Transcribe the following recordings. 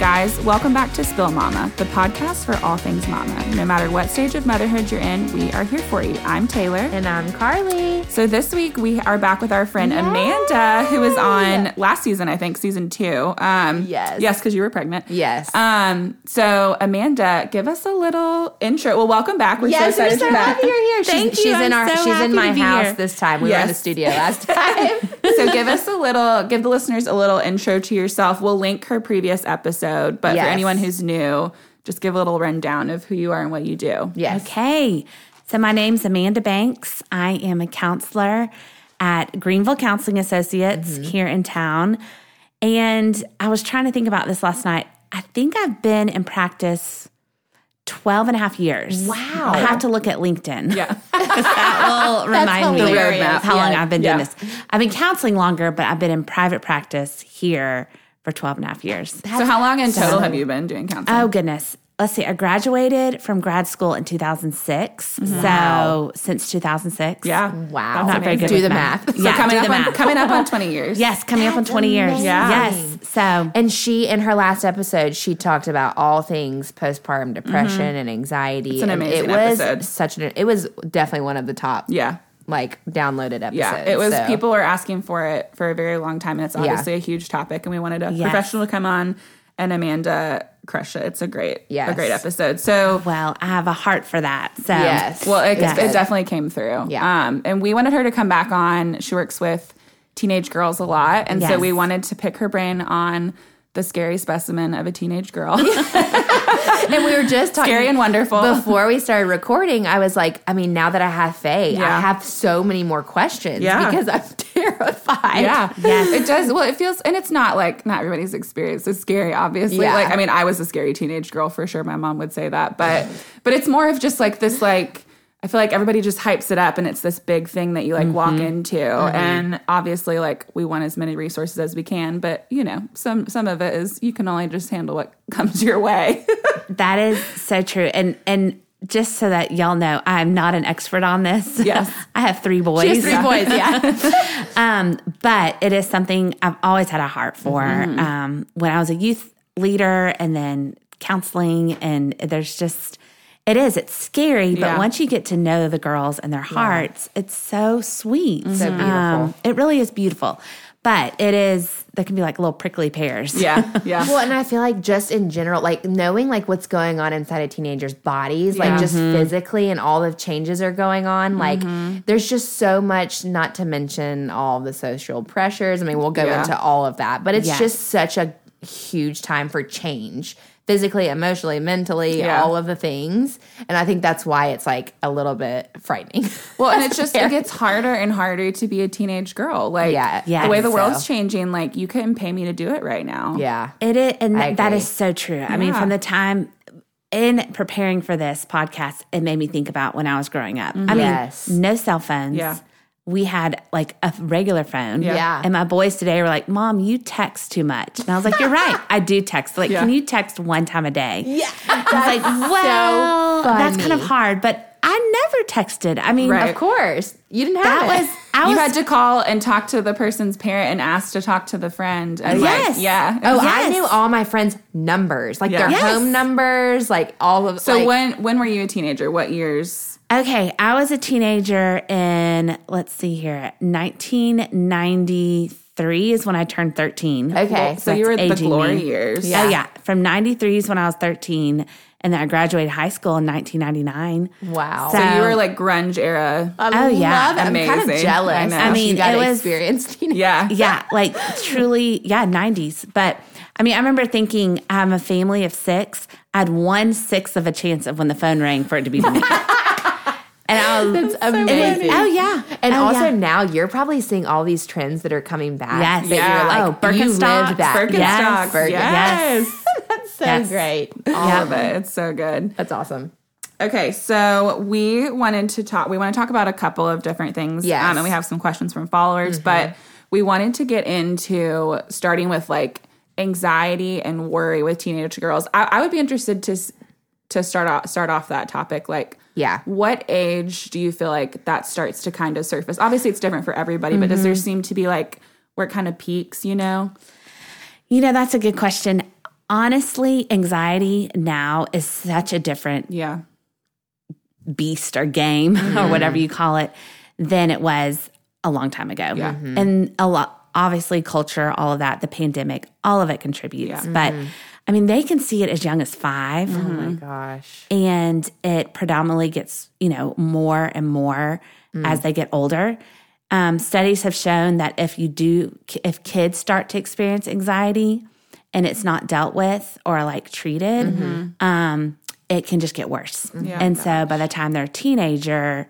Guys? Welcome back to Spill Mama, the podcast for all things mama. No matter what stage of motherhood you're in, we are here for you. I'm Taylor. And I'm Carly. So this week we are back with our friend Amanda, who was on last season, I think, season two. Um, Yes. Yes, because you were pregnant. Yes. Um, so Amanda, give us a little intro. Well, welcome back. We're so excited you're back. you're here. Thank she's, you. She's in I'm our so she's in my house here. this time. We were in the studio last time. so give us a little, give the listeners a little intro to yourself. We'll link her previous episode, but for anyone who's new, just give a little rundown of who you are and what you do. yes. Okay. So my name's Amanda Banks. I am a counselor at Greenville Counseling Associates Mm-hmm. here in town. And I was trying to think about this last night. I think I've been in practice 12 and a half years. Wow. I have to look at LinkedIn. Yeah. that will remind me hilarious. how long Yeah. I've been doing Yeah. this. I've been counseling longer, but I've been in private practice here for 12 and a half years. so how long in total have you been doing counseling? Oh goodness. Let's see. I graduated from grad school in 2006. So since 2006. yeah. Wow. I'm not very good Do with the math. math. So Yeah, coming do up the on math. coming up on 20 years. Yes, coming up on That's 20 years. amazing. Yes. So And she, in her last episode, she talked about all things postpartum mm-hmm. depression and anxiety. It's an and amazing it was episode. Such an. It was definitely one of the top. Yeah. Like downloaded episodes. Yeah, it was. so- People were asking for it for a very long time, and it's obviously a huge topic. And we wanted a Yes. professional to come on, and Amanda crushed it. It's a great, a great episode. So, well, I have a heart for that. So Yes. well, it, Yes. it definitely came through. Yeah. Um, and we wanted her to come back on. She works with teenage girls a lot, and so we wanted to pick her brain on the scary specimen of a teenage girl. and we were just talking Scary and wonderful. before we started recording. I was like, I mean, now that I have Faye, Yeah. I have so many more questions Yeah. because I'm terrified. Yeah. Yes. It does. Well, it feels, and it's not like not everybody's experience is scary, obviously. Yeah. Like, I mean, I was a scary teenage girl for sure. My mom would say that, but, but it's more of just like this, like, I feel like everybody just hypes it up and it's this big thing that you like walk into. And obviously, like, we want as many resources as we can, but you know, some, some of it is you can only just handle what comes your way. that is so true. And and just so that y'all know, I'm not an expert on this. Yes. I have three boys. She has three boys, yeah. Um, but it is something I've always had a heart for. Mm-hmm. Um, when I was a youth leader and then counseling, and there's just, it is, it's scary, but Yeah. once you get to know the girls and their hearts, it's so sweet. So beautiful. Um, it really is beautiful. But it is, there can be like little prickly pears. yeah. Yeah. Well, and I feel like just in general, like knowing like what's going on inside of teenagers' bodies, Yeah. like just physically and all the changes are going on. Like there's just so much, not to mention all the social pressures. I mean, we'll go Yeah. into all of that, but it's Yes. just such a huge time for change. Physically, emotionally, mentally, Yeah. all of the things. And I think that's why it's like a little bit frightening. Well, and it's just it gets harder and harder to be a teenage girl. Like Yeah, Yeah, the way the so. world's changing, like you couldn't pay me to do it right now. yeah. It is, and I that agree. is so true. I mean, from the time in preparing for this podcast, it made me think about when I was growing up. I Yes. mean, no cell phones. Yeah. We had like a regular phone. Yeah. Yeah. And my boys today were like, Mom, you text too much. And I was like, You're right. I do text. Like, Yeah. can you text one time a day? Yeah. I was like, Well, that's kind of hard, but I never texted. I mean, Right. Of course. You didn't have that it. was, I you had to call and talk to the person's parent and ask to talk to the friend. And like, Yes. yeah. Oh, I knew all my friends' numbers, like Yeah. their Yes. home numbers, like all of. so like, when when were you a teenager? What years? Okay, I was a teenager in let's see here, 1993 is when I turned 13. Okay. So you were that's the aging glory me. years. Oh yeah, from 93 is when I was 13 and then I graduated high school in 1999. Wow. So- So you were like grunge era. I Oh, yeah. love it. I'm kind of jealous. I know. I mean, you got it to was- experience. teenage- yeah. Yeah, like truly, yeah, 90s. But I mean, I remember thinking I'm a family of six. I had one sixth of a chance of when the phone rang for it to be me. and I was, That's it was- amazing. oh yeah, And Oh, also yeah. now you're probably seeing all these trends that are coming back. Yes. That Yeah. you're like, Oh, you Birkenstocks, lived that. Birkenstocks. Yes. Birken- Yes. That's so Yes. great. All Yeah. of it. It's so good. That's awesome. Okay, so we wanted to talk. We want to talk about a couple of different things. Yeah, um, and we have some questions from followers, but we wanted to get into starting with like anxiety and worry with teenage girls. I, I would be interested to s- to start off start off that topic. Like, Yeah. what age do you feel like that starts to kind of surface? Obviously, it's different for everybody, but does there mm-hmm. seem to be like where it kind of peaks? You know? You know, that's a good question. honestly, anxiety now is such a different Yeah. beast or game or whatever mm-hmm. you call it than it was a long time ago. Yeah. And a lot, obviously, culture, all of that, the pandemic, all of it contributes. But mm-hmm. I mean, they can see it as young as 5 Oh my gosh. and it predominantly gets you know more and more as they get older. Um, studies have shown that if you do if kids start to experience anxiety and it's not dealt with or like treated um, it can just get worse. Yeah. and so by the time they're a teenager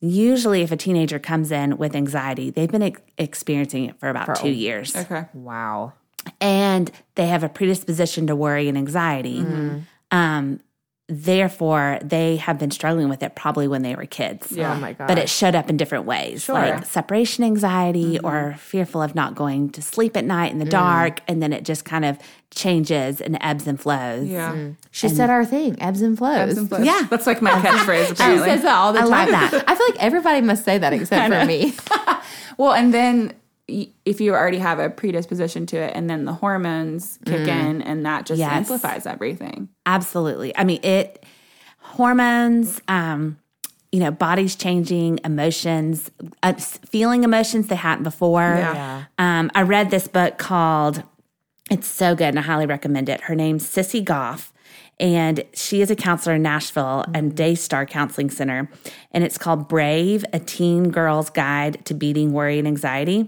usually if a teenager comes in with anxiety they've been ex- experiencing it for about two years. Okay. Wow. And they have a predisposition to worry and anxiety. Mm-hmm. Um, therefore, they have been struggling with it probably when they were kids. Yeah. Oh my god. But it showed up in different ways, like separation anxiety mm-hmm. or fearful of not going to sleep at night in the mm. dark. And then it just kind of changes and ebbs and flows. Yeah. Mm. she said our thing, ebbs and flows. Ebbs and flows. Yeah. That's like my catchphrase, She says that all the I time. love that. I feel like everybody must say that except for me. Well, and then y- if you already have a predisposition to it, and then the hormones kick in, and that just Yes. amplifies everything. Absolutely. I mean, it hormones, um, you know, bodies changing, emotions, uh, s- feeling emotions they hadn't before. Yeah. Um, I read this book called, it's so good and I highly recommend it. Her name's Sissy Goff. And she is a counselor in Nashville and Daystar Counseling Center. And it's called Brave, a teen girl's guide to beating worry and anxiety.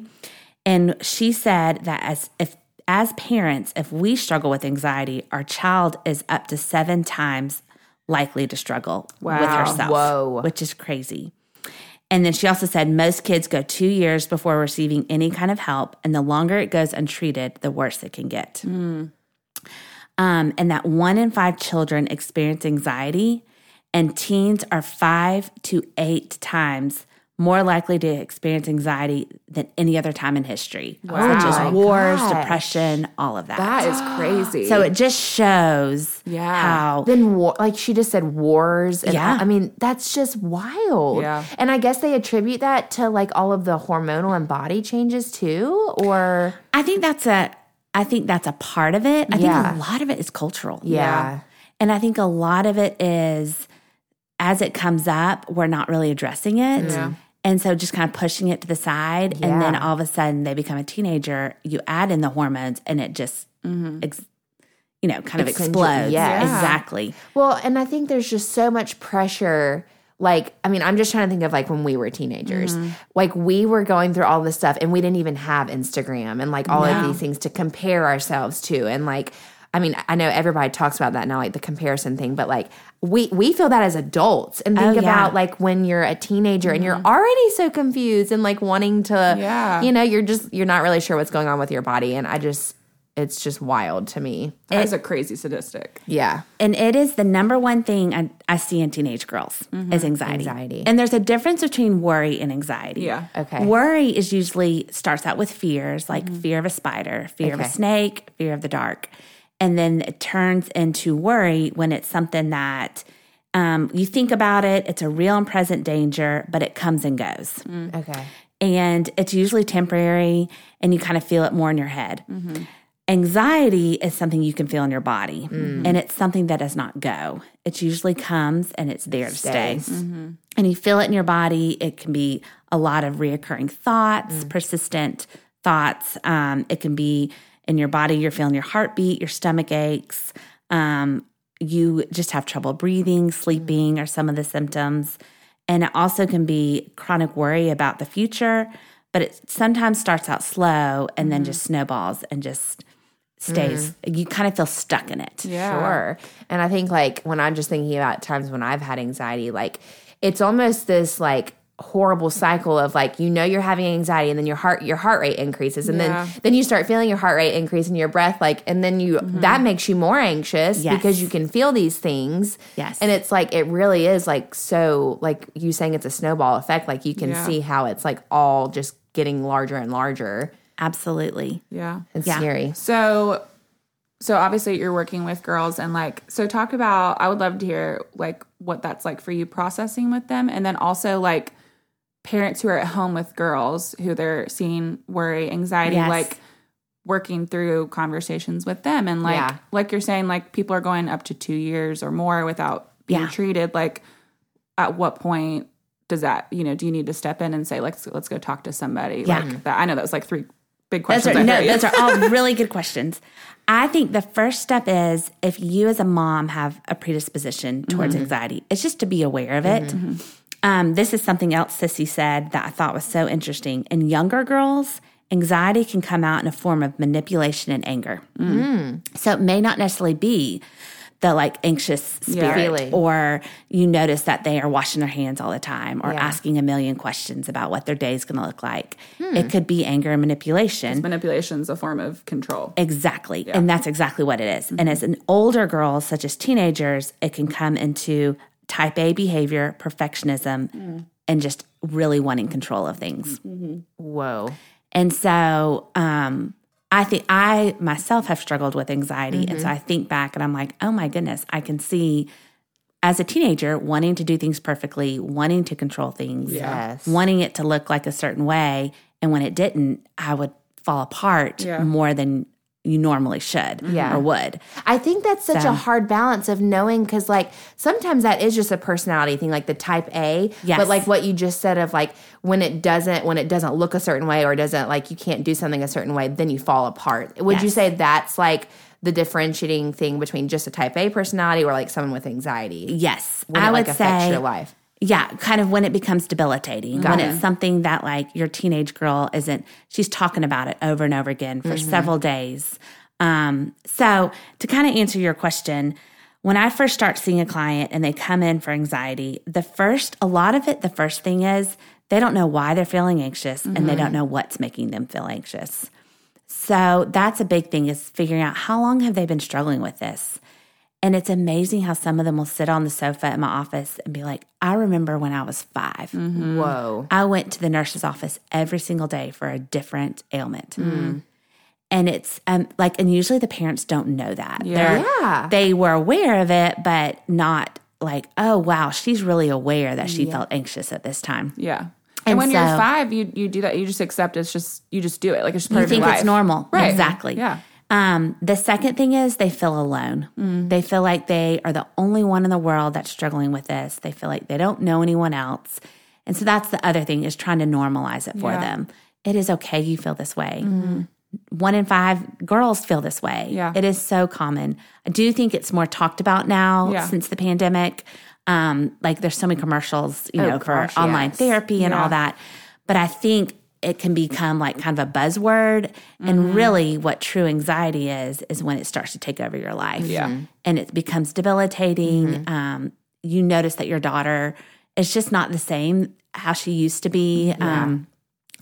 And she said that as if as parents, if we struggle with anxiety, our child is up to seven times likely to struggle with Wow. herself. Whoa. Which is crazy. And then she also said most kids go two years before receiving any kind of help, and the longer it goes untreated, the worse it can get. Um, and that one in five children experience anxiety, and teens are five to eight times more likely to experience anxiety than any other time in history, such oh my as wars, gosh. depression, all of that. That is crazy. so it just shows Yeah. how Then war, like she just said, wars. And Yeah. I mean, that's just wild. Yeah. And I guess they attribute that to like all of the hormonal and body changes too, or I think that's a I think that's a part of it. I Yeah. think a lot of it is cultural. yeah. And I think a lot of it is as it comes up, we're not really addressing it. Yeah. And so just kind of pushing it to the side. And then all of a sudden they become a teenager. You add in the hormones and it just, mm-hmm. ex, you know, kind of explodes. Yeah, Exactly. Well, and I think there's just so much pressure. Like, I mean, I'm just trying to think of like when we were teenagers. Mm-hmm. Like, we were going through all this stuff and we didn't even have Instagram and like all of these things to compare ourselves to. And like, I mean, I know everybody talks about that now, like the comparison thing, but like we we feel that as adults and think Oh, yeah. about like when you're a teenager and you're mm-hmm. already so confused and like wanting to, Yeah. you know, you're just you're not really sure what's going on with your body, and I just it's just wild to me. that is a crazy statistic. Yeah, And it is the number one thing I, I see in teenage girls mm-hmm. is anxiety. Anxiety. And there's a difference between worry and anxiety. Yeah. Okay. Worry is usually starts out with fears, like mm-hmm. fear of a spider, fear of a snake, fear of the dark. And then it turns into worry when it's something that um, you think about it, it's a real and present danger, but it comes and goes. Mm. okay. And it's usually temporary and you kind of feel it more in your head. Mm-hmm. Anxiety is something you can feel in your body, mm. and it's something that does not go. It usually comes and it's there to stay. Stays. Mm-hmm. And you feel it in your body. It can be a lot of reoccurring thoughts, mm. persistent thoughts. Um, it can be in your body, you're feeling your heartbeat, your stomach aches. Um, you just have trouble breathing, mm-hmm. sleeping, or some of the symptoms. And it also can be chronic worry about the future, but it sometimes starts out slow and then mm-hmm. just snowballs and just stays. Mm. You kind of feel stuck in it. Yeah. Sure. And I think like when I'm just thinking about times when I've had anxiety, like it's almost this like horrible cycle of like you know you're having anxiety and then your heart your heart rate increases and Yeah. then then you start feeling your heart rate increase and your breath like and then you mm-hmm. that makes you more anxious Yes. because you can feel these things Yes. and it's like it really is like so like you saying it's a snowball effect like you can Yeah. see how it's like all just getting larger and larger Absolutely. Yeah. it's Yeah. scary So, so obviously you're working with girls, and like, so talk about. I would love to hear like what that's like for you processing with them, and then also like parents who are at home with girls who they're seeing worry, anxiety. Yes. Like, working through conversations with them and like Yeah. like you're saying like people are going up to 2 years or more without being Yeah. treated like at what point does that you know do you need to step in and say let's let's go talk to somebody Yeah. like that I know that was like three big Those questions are, no, those are all really good questions. I think the first step is if you as a mom have a predisposition towards mm-hmm. anxiety, it's just to be aware of it. Mm-hmm. Um, this is something else Sissy said that I thought was so interesting. In younger girls, anxiety can come out in a form of manipulation and anger. Mm. So it may not necessarily be the like anxious spirit Feeling. or you notice that they are washing their hands all the time or Yeah. asking a million questions about what their day is going to look like. Hmm. It could be anger and manipulation. manipulation is a form of control Exactly. And that's exactly what it is. And mm-hmm. as an older girl, such as teenagers, it can come into type A behavior, perfectionism, mm. and just really wanting control of things. Mm-hmm. Whoa. And so um, I think I myself have struggled with anxiety. And so mm-hmm. I think back and I'm like, oh my goodness, I can see as a teenager wanting to do things perfectly, wanting to control things, Yes. wanting it to look like a certain way. And when it didn't, I would fall apart Yeah. more than you normally should Yeah. or would. I think that's such So- a hard balance of knowing because, like, sometimes that is just a personality thing, like the type A. Yes. But like what you just said of like when it doesn't when it doesn't look a certain way or doesn't like you can't do something a certain way, then you fall apart. Would you say that's like the differentiating thing between just a type A personality or like someone with anxiety? Yes. When I it like would affects say your life. Yeah, kind of when it becomes debilitating. when it. it's something that like your teenage girl isn't she's talking about it over and over again for Mm-hmm. several days. Um, so to kind of answer your question, when I first start seeing a client and they come in for anxiety, the first a lot of it, the first thing is they don't know why they're feeling anxious and they Mm-hmm. don't know what's making them feel anxious. So that's a big thing is figuring out how long have they been struggling with this? And it's amazing how some of them will sit on the sofa in my office and be like, I remember when I was 5 Mm-hmm. Whoa. I went to the nurse's office every single day for a different ailment. And it's um, like, and usually the parents don't know that. They're- Yeah. They were aware of it, but not like, oh, wow, she's really aware that she felt anxious at this time. Yeah. And, And when you're five, you you do that. You just accept it's just you just do it. Like it's just part You of your think it's normal. Right. Exactly. Yeah. Um, the second thing is they feel alone. They feel like they are the only one in the world that's struggling with this. They feel like they don't know anyone else. And so that's the other thing is trying to normalize it for Yeah. them. It is okay you feel this way. One in five girls feel this way. Yeah. It is so common. I do think it's more talked about now Yeah. since the pandemic. Um, like there's so many commercials, you Oh, know, for gosh, online yes. therapy and all that. But I think it can become like kind of a buzzword. Mm-hmm. And really, what true anxiety is, is when it starts to take over your life. Yeah. Mm-hmm. And it becomes debilitating. Um, you notice that your daughter is just not the same how she used to be. Um,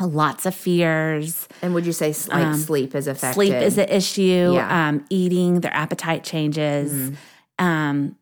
lots of fears. And would you say like sleep is affected? Sleep is an issue. Yeah. Um, eating, their appetite changes. Mm-hmm. Um,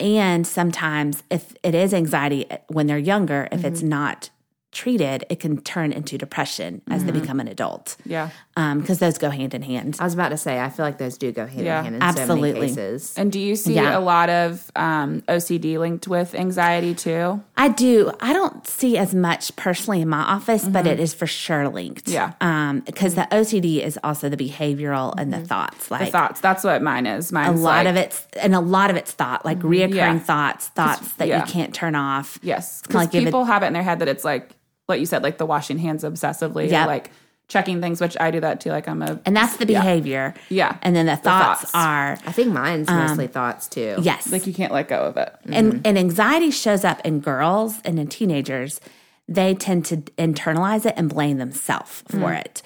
and sometimes, if it is anxiety uh, when they're younger, if Mm-hmm. it's not treated, it can turn into depression as Mm-hmm. they become an adult. Yeah. Because those go hand in hand. I was about to say, I feel like those do go hand Yeah. in hand in so many Absolutely. cases. And do you see Yeah. a lot of um, OCD linked with anxiety too? I do. I don't see as much personally in my office, but it is for sure linked. Mm-hmm. Yeah. Um, because the OCD is also the behavioral and the thoughts. Like Mm-hmm. The thoughts. That's what mine is. a lot like, of it's and a lot of it's thought, like reoccurring Yeah. thoughts, thoughts that yeah. you can't turn off. Yes. Because like give it- people have it in their head that it's like what you said, like the washing hands obsessively, Yep. like checking things, which I do that too. Like I'm a And that's the behavior. Yeah. And then the thoughts, thoughts. are I think mine's Um, mostly thoughts too. yes. like you can't let go of it. and and anxiety shows up in girls and in teenagers they tend to internalize it and blame themselves for Mm. it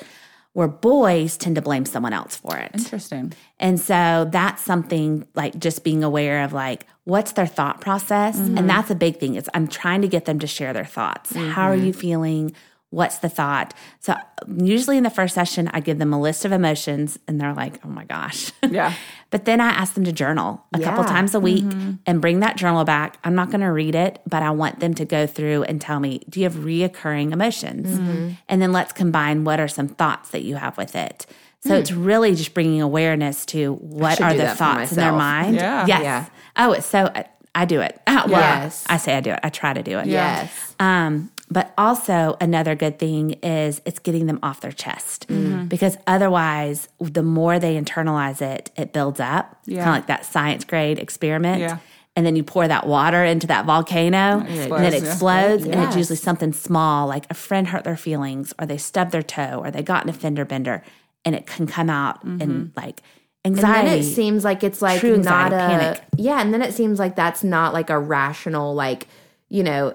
where boys tend to blame someone else for it. Interesting. and so that's something like just being aware of like what's their thought process? And mm-hmm. that's a big thing is i'm trying to get them to share their thoughts. How are mm-hmm. you feeling what's the thought so usually in the first session i give them a list of emotions and they're like oh my gosh Yeah. But then I ask them to journal a couple times a week and bring that journal back. I'm not going to read it, but I want them to go through and tell me, do you have reoccurring emotions? And then let's combine what are some thoughts that you have with it. So it's really just bringing awareness to what are the thoughts in their mind. Yeah. Yes. Yeah. Oh, it's so, I do it. Well, Yes. I say I do it. I try to do it. Yes. Um, but also another good thing is it's getting them off their chest Mm-hmm. because otherwise, the more they internalize it, it builds up. Yeah. Kind of like that science grade experiment. Yeah. And then you pour that water into that volcano and explodes, it yeah. explodes. And Yes. it's usually something small, like a friend hurt their feelings, or they stubbed their toe, or they got in a fender bender. And it can come out in like And anxiety. then it seems like it's like True not a panic. yeah, and then it seems like that's not like a rational like you know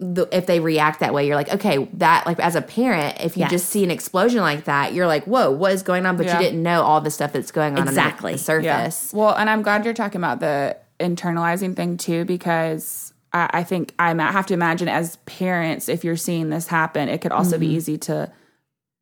the, if they react that way, you're like okay that like as a parent, if you Yes. just see an explosion like that, you're like whoa, what is going on? But Yeah. you didn't know all the stuff that's going on Exactly. under the surface. Well, and I'm glad you're talking about the internalizing thing too, because I, I think I have to imagine as parents, if you're seeing this happen, it could also Mm-hmm. be easy to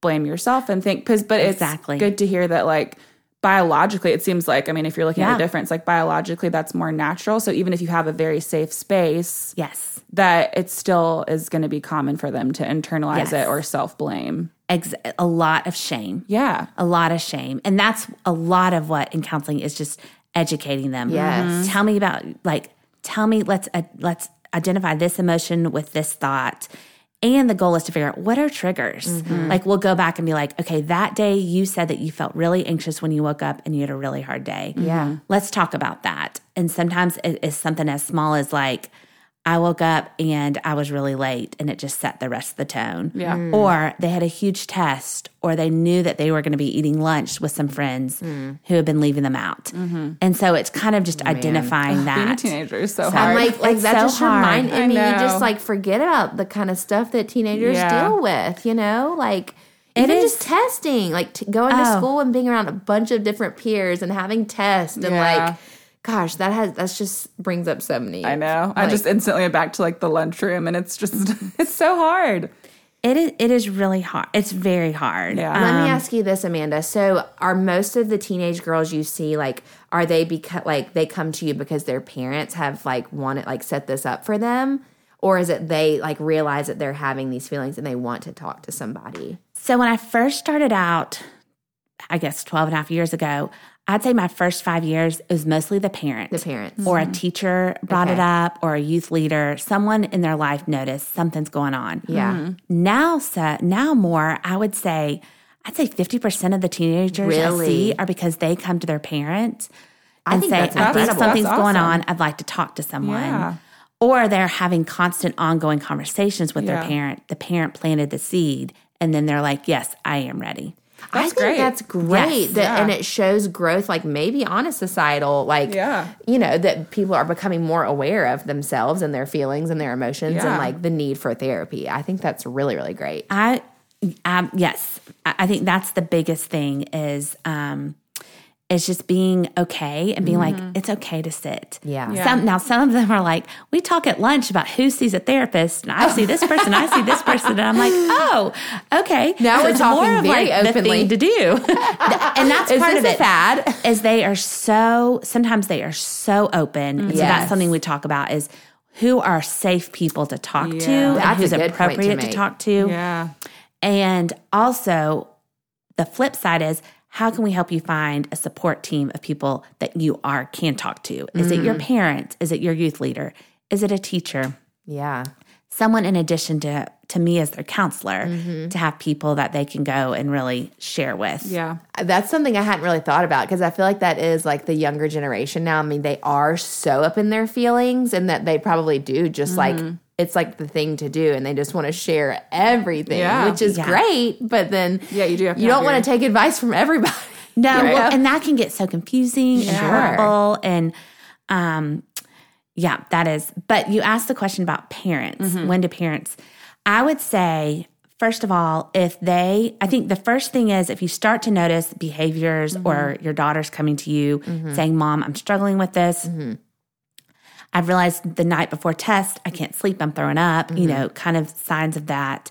blame yourself and think, cause, but it's Exactly. good to hear that like biologically, it seems like, I mean, if you're looking at Yeah. the difference, like biologically, that's more natural. So even if you have a very safe space, yes. that it still is going to be common for them to internalize Yes. it or self blame. Ex- a lot of shame. Yeah. a lot of shame and that's a lot of what in counseling is just educating them Yes. Mhm. tell me about like tell me let's uh, let's identify this emotion with this thought and the goal is to figure out what are triggers Mm-hmm. like we'll go back and be like okay that day you said that you felt really anxious when you woke up and you had a really hard day Yeah. let's talk about that and sometimes it is something as small as like I woke up and I was really late and it just set the rest of the tone. Yeah. Mm. Or they had a huge test or they knew that they were going to be eating lunch with some friends Mm. who had been leaving them out. Mm-hmm. And so it's kind of just identifying Being a that. teenager is so I'm like, like It's that so just hard. reminded I me. You just like forget about the kind of stuff that teenagers Yeah. deal with. You know, like even is- just testing, like t- going to Oh. school and being around a bunch of different peers and having tests and Yeah. like, gosh, that has that's just brings up so many. I know. I just instantly went back to like the lunchroom and it's just, it's so hard. It is, it is really hard. It's very hard. Yeah. Let Um, me ask you this, Amanda. So, are most of the teenage girls you see like are they because like they come to you because their parents have like wanted like set this up for them, or is it they like realize that they're having these feelings and they want to talk to somebody? So when I first started out, I guess 12 and a half years ago, I'd say my first five years, it was mostly the parent. The parents. Or a mm-hmm. teacher brought it up, or a youth leader, someone in their life noticed something's going on. Yeah. Mm-hmm. Now, so, now more, I would say, I'd say 50% of the teenagers I Really? see are because they come to their parent and say, that's I think something's That's going on. I'd like to talk to someone. Yeah. Or they're having constant ongoing conversations with their parent. The parent planted the seed, and then they're like, Yes, I am ready. I think great. that's great. Yes. that, Yeah. And it shows growth, like maybe on a societal, like, Yeah. you know, that people are becoming more aware of themselves and their feelings and their emotions and like the need for therapy. I think that's really, really great. I, um, yes, I I think that's the biggest thing is, um, is just being okay and being like, mm-hmm. it's okay to sit. Yeah. Yeah. Some now some of them are like, we talk at lunch about who sees a therapist, and I see this person, I see this person, and I'm like, oh, okay. Now we're it's talking more of very like the thing to do, and that's Is part this of a it. fad? Is they are so sometimes they are so open. And So Yes. that's something we talk about is who are safe people to talk to, Yeah. and That's a who's good point to appropriate to talk to. Yeah. And also, the flip side is how can we help you find a support team of people that you are can talk to? Is it your mm-hmm. parents? Is it your youth leader? Is it a teacher? Yeah. Someone in addition to to me as their counselor Mm-hmm. to have people that they can go and really share with. Yeah. That's something I hadn't really thought about because I feel like that is like the younger generation now. I mean, they are so up in their feelings and that they probably do just like it's like the thing to do and they just want to share everything, Yeah. which is Yeah. great. But then Yeah, you do have you don't want to take advice from everybody. No, Right. well, and that can get so confusing and Sure. hurtful and um yeah, that is. But you asked the question about parents. Mm-hmm. When do parents? I would say first of all, if they I think the first thing is if you start to notice behaviors Mm-hmm. or your daughter's coming to you saying, "Mom, I'm struggling with this." Mm-hmm. I've realized the night before test, I can't sleep, I'm throwing up, Mm-hmm. you know, kind of signs of that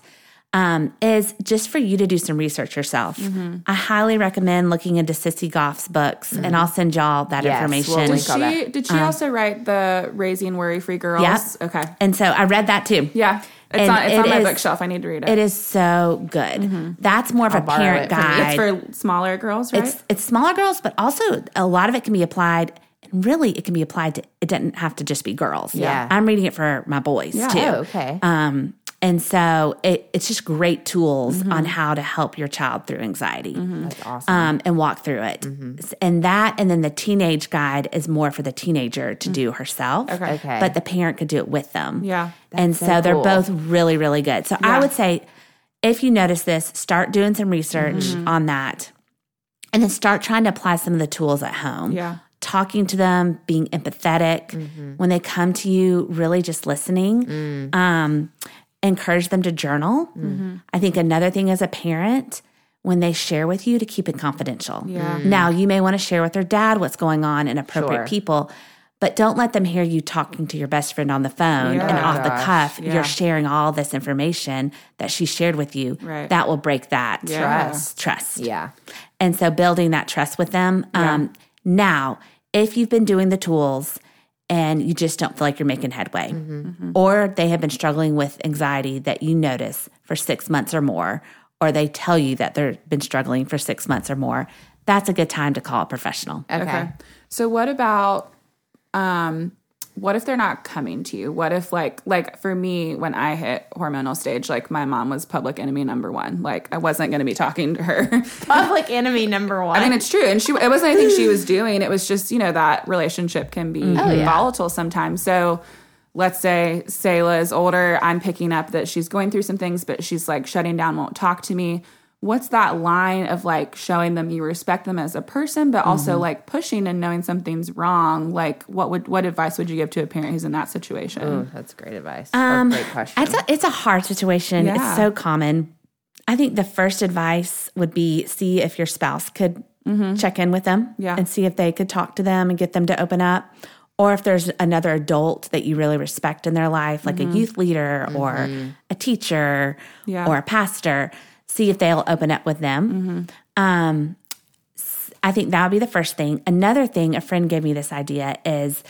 um, is just for you to do some research yourself. Mm-hmm. I highly recommend looking into Sissy Goff's books, and I'll send y'all that Yes, information. we'll Did she, that. did she also write the Raising Worry Free Girls? Yep. Okay. and so I read that too. Yeah. It's And on, it's it on my is- bookshelf. I need to read it. It is so good. That's more of a borrow parent it guide. it's for smaller girls, right? It's it's smaller girls, but also a lot of it can be applied. And really, it can be applied to. It doesn't have to just be girls. Yeah. I'm reading it for my boys too. Oh, okay. Um, and so it, it's just great tools on how to help your child through anxiety That's awesome. um, and walk through it. And that, and then the teenage guide is more for the teenager to do herself. Okay. Okay. But the parent could do it with them. Yeah. and so so, they're both really, really good. So Yeah. I would say if you notice this, start doing some research Mm-hmm. on that and then start trying to apply some of the tools at home. Yeah. Talking to them, being empathetic. When they come to you, really just listening. Um, encourage them to journal. I think another thing as a parent, when they share with you, to keep it confidential. Yeah. Now, you may want to share with their dad what's going on and appropriate Sure. people, but don't let them hear you talking to your best friend on the phone and Yeah. off the cuff. Yeah. You're sharing all this information that she shared with you. Right. That will break that Yeah. Trust. trust. Yeah. And so building that trust with them. Um, now, if you've been doing the tools and you just don't feel like you're making headway, or they have been struggling with anxiety that you notice for six months or more, or they tell you that they've been struggling for six months or more, that's a good time to call a professional. Okay. Okay. So what about um what if they're not coming to you? What if like like for me when I hit hormonal stage, like my mom was public enemy number 1. Like I wasn't going to be talking to her. Public enemy number one. I mean, it's true. And she, it wasn't anything she was doing. It was just, you know, that relationship can be mm-hmm. oh, yeah. volatile sometimes. So let's say Selah is older. I'm picking up that she's going through some things, but she's like shutting down, won't talk to me. What's that line of like showing them you respect them as a person, but also mm-hmm. like pushing and knowing something's wrong? Like, what would what advice would you give to a parent who's in that situation? Ooh, that's great advice. or um, great question. It's a, it's a hard situation. Yeah. It's so common. I think the first advice would be see if your spouse could mm-hmm. check in with them Yeah. and see if they could talk to them and get them to open up. Or if there's another adult that you really respect in their life, like a mm-hmm. youth leader or a teacher Yeah. or a pastor, see if they'll open up with them. Um, s- I think that would be the first thing. Another thing, a friend gave me this idea is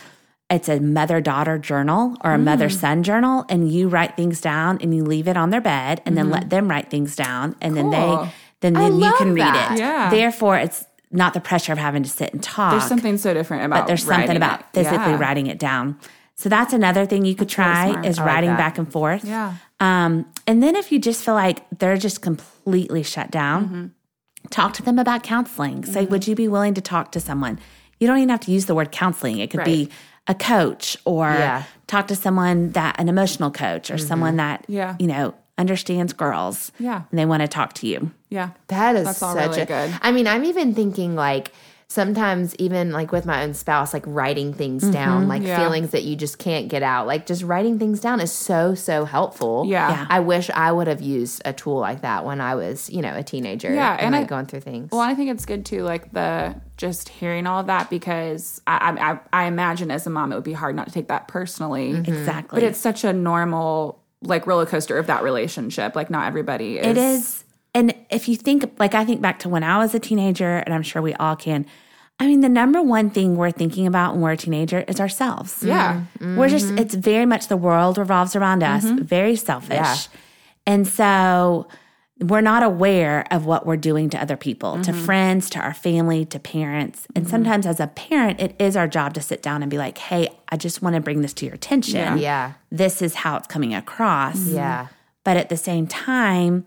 it's a mother daughter journal or a mother son journal, and you write things down and you leave it on their bed, and then let them write things down, and then they then then you can read it. Yeah. Therefore, it's not the pressure of having to sit and talk. There's something so different about but there's something about it. physically Yeah. writing it down. So that's another thing you could really try smart. is I writing that. back and forth. Yeah. Um, and then if you just feel like they're just completely shut down, Mm-hmm. talk to them about counseling. Say, would you be willing to talk to someone? You don't even have to use the word counseling. It could be a coach or Yeah. talk to someone that an emotional coach or someone that Mm-hmm. Yeah. you know understands girls. Yeah. And they want to talk to you. Yeah. That is That's all such really a good. I mean, I'm even thinking like sometimes even like with my own spouse, like writing things down, like Mm-hmm. Yeah. feelings that you just can't get out. Like just writing things down is so so helpful. Yeah. Yeah. I wish I would have used a tool like that when I was, you know, a teenager. Yeah, and, and like I- going through things. Well, I think it's good too, like the just hearing all of that because I, I I- I imagine as a mom it would be hard not to take that personally. Exactly. But it's such a normal like roller coaster of that relationship. Like not everybody is. It is. And if you think, like, I think back to when I was a teenager, and I'm sure we all can. I mean, the number one thing we're thinking about when we're a teenager is ourselves. Yeah. Mm-hmm. We're just, it's very much the world revolves around us, mm-hmm. very selfish. Yeah. And so we're not aware of what we're doing to other people, to mm-hmm. friends, to our family, to parents. And sometimes as a parent, it is our job to sit down and be like, hey, I just want to bring this to your attention. yeah. This is how it's coming across. Yeah. But at the same time,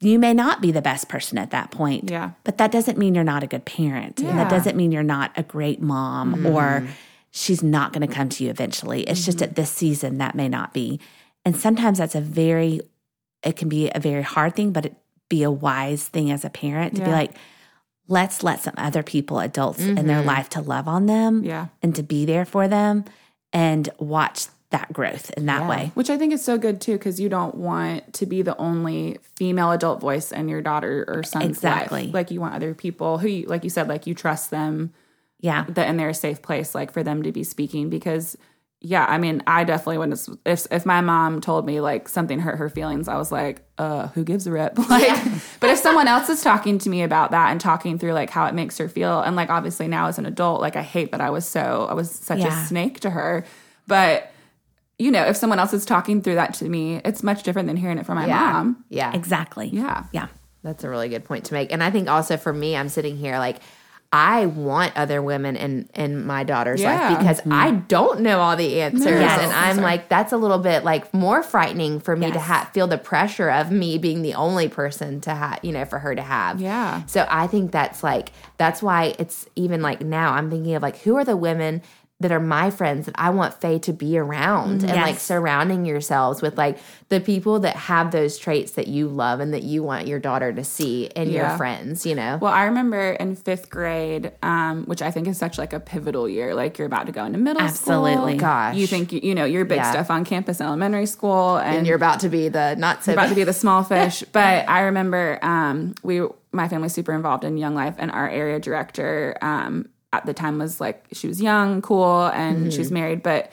you may not be the best person at that point. Yeah. But that doesn't mean you're not a good parent. And Yeah. that doesn't mean you're not a great mom mm-hmm. or she's not going to come to you eventually. It's just mm-hmm. at this season that may not be. And sometimes that's a very, it can be a very hard thing, but it be a wise thing as a parent to be like, let's let some other people, adults in their mm-hmm. life to love on them Yeah. and to be there for them and watch that growth in that way. Which I think is so good too, because you don't want to be the only female adult voice in your daughter or son's Exactly. life. Like you want other people who, you, like you said, like you trust them Yeah. that and they're a safe place, like for them to be speaking. Because, yeah, I mean, I definitely when it's, if if my mom told me like something hurt her feelings, I was like, uh, who gives a rip? Like, but if someone else is talking to me about that and talking through like how it makes her feel, and like obviously now as an adult, like I hate that I was so I was such Yeah. a snake to her, but. You know, if someone else is talking through that to me, it's much different than hearing it from my Yeah. mom. Yeah. Exactly. Yeah. Yeah. That's a really good point to make. And I think also for me, I'm sitting here like, I want other women in in my daughter's Yeah. life because mm-hmm. I don't know all the answers, Yes. and I'm like, that's a little bit like more frightening for me to Yes. ha- feel the pressure of me being the only person to have, you know, for her to have. Yeah. So I think that's like that's why it's even like now I'm thinking of like who are the women that are my friends that I want Faye to be around and like surrounding yourselves with like the people that have those traits that you love and that you want your daughter to see in Yeah. your friends, you know. Well, I remember in fifth grade, um, which I think is such like a pivotal year. Like you're about to go into middle Absolutely. school. Gosh. You think you, you know your big Yeah. stuff on campus in elementary school, and, and you're about to be the not so about to be the small fish. but I remember um, we, my family's super involved in Young Life, and our area director um, at the time was like she was young, cool, and she was married, but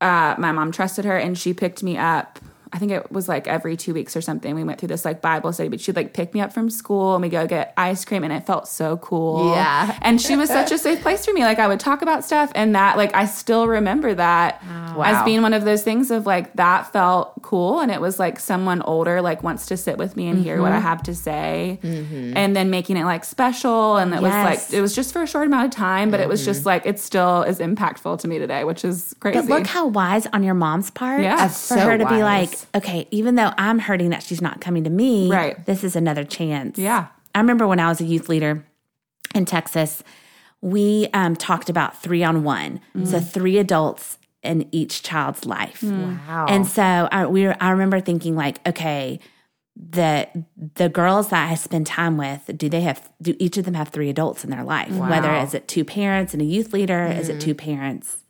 uh, my mom trusted her, and she picked me up. I think it was like every two weeks or something. We went through this like Bible study, but she'd like pick me up from school and we go get ice cream, and it felt so cool. Yeah. and she was such a safe place for me. Like I would talk about stuff, and that like I still remember that Wow. as being one of those things of like that felt cool, and it was like someone older like wants to sit with me and hear what I mm-hmm. have to say, mm-hmm. and then making it like special, and it was like it was just for a short amount of time, but it was just mm-hmm. like it still is impactful to me today, which is crazy. But look how wise on your mom's part. Yeah. For so her to be wise. Like, okay, even though I'm hurting that she's not coming to me, Right. this is another chance. Yeah. I remember when I was a youth leader in Texas, we um, talked about three on one. So mm. three adults in each child's life. Mm. Wow. And so I, we were, I remember thinking like, okay, the the girls that I spend time with, do they have do each of them have three adults in their life? Whether is it two parents and a youth leader, is it mm-hmm. two parents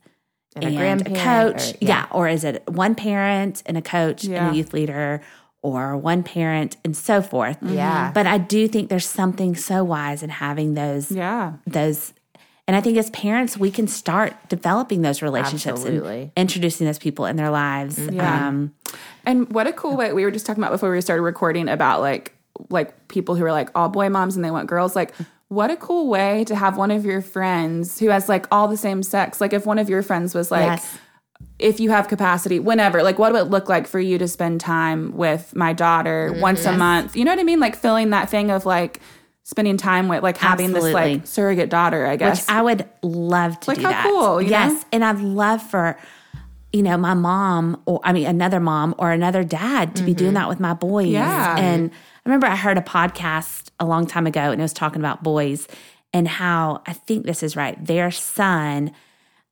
and a and a grandparent coach? or- yeah. or is it one parent and a coach Yeah. and a youth leader, or one parent and so forth? Yeah. But I do think there's something so wise in having those yeah. those and I think as parents we can start developing those relationships Absolutely. and introducing those people in their lives. Yeah. Um, And what a cool way we were just talking about before we started recording about like like people who are like all boy moms and they want girls like what a cool way to have one of your friends who has like all the same sex like if one of your friends was like yes. if you have capacity whenever like what would it look like for you to spend time with my daughter Mm-hmm. once a month you know what i mean like filling that thing of like spending time with like having this like surrogate daughter i Which guess I would love to Like, do how that. cool, yes, know? and I'd love for you know my mom or I mean another mom or another dad to be doing that with my boys. Mm-hmm. Yeah. And I remember I heard a podcast a long time ago and it was talking about boys and how I think this is right. Their son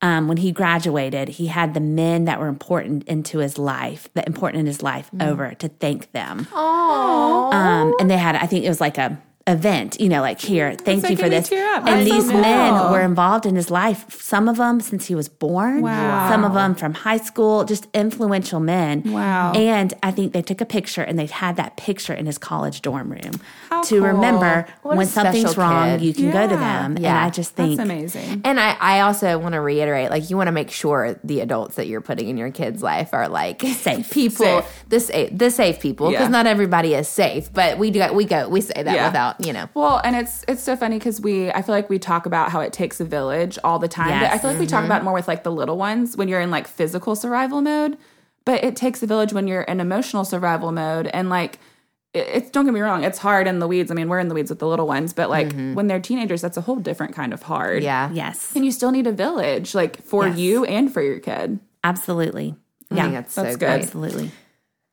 um, when he graduated, he had the men that were important into his life, that important in his life, Mm. over to thank them. Um, and they had, I think it was like a event, you know, like here, thank you for this. And That's so these men cool. were involved in his life. Some of them since he was born. Wow. Some of them from high school, just influential men. Wow. And I think they took a picture and they had that picture in his college dorm room How to cool. remember What when something's special wrong, kid. you can go to them. Yeah. And I just think that's amazing And I, I also want to reiterate, like, you want to make sure the adults that you're putting in your kids' life are like Safe. people, Safe. the safe, the safe people, because Yeah. not everybody is safe. But we do, we go, we say that Yeah. without, you know, Well, and it's it's so funny because we I feel like we talk about how it takes a village all the time, but I feel like we talk about it more with like the little ones when you're in like physical survival mode. But it takes a village when you're in emotional survival mode, and like it, it's don't get me wrong, it's hard in the weeds. I mean, we're in the weeds with the little ones, but like mm-hmm. when they're teenagers, that's a whole different kind of hard. yeah, yes, and you still need a village, like for Yes. you and for your kid. absolutely. I Yeah, think that's, that's so good. great. absolutely.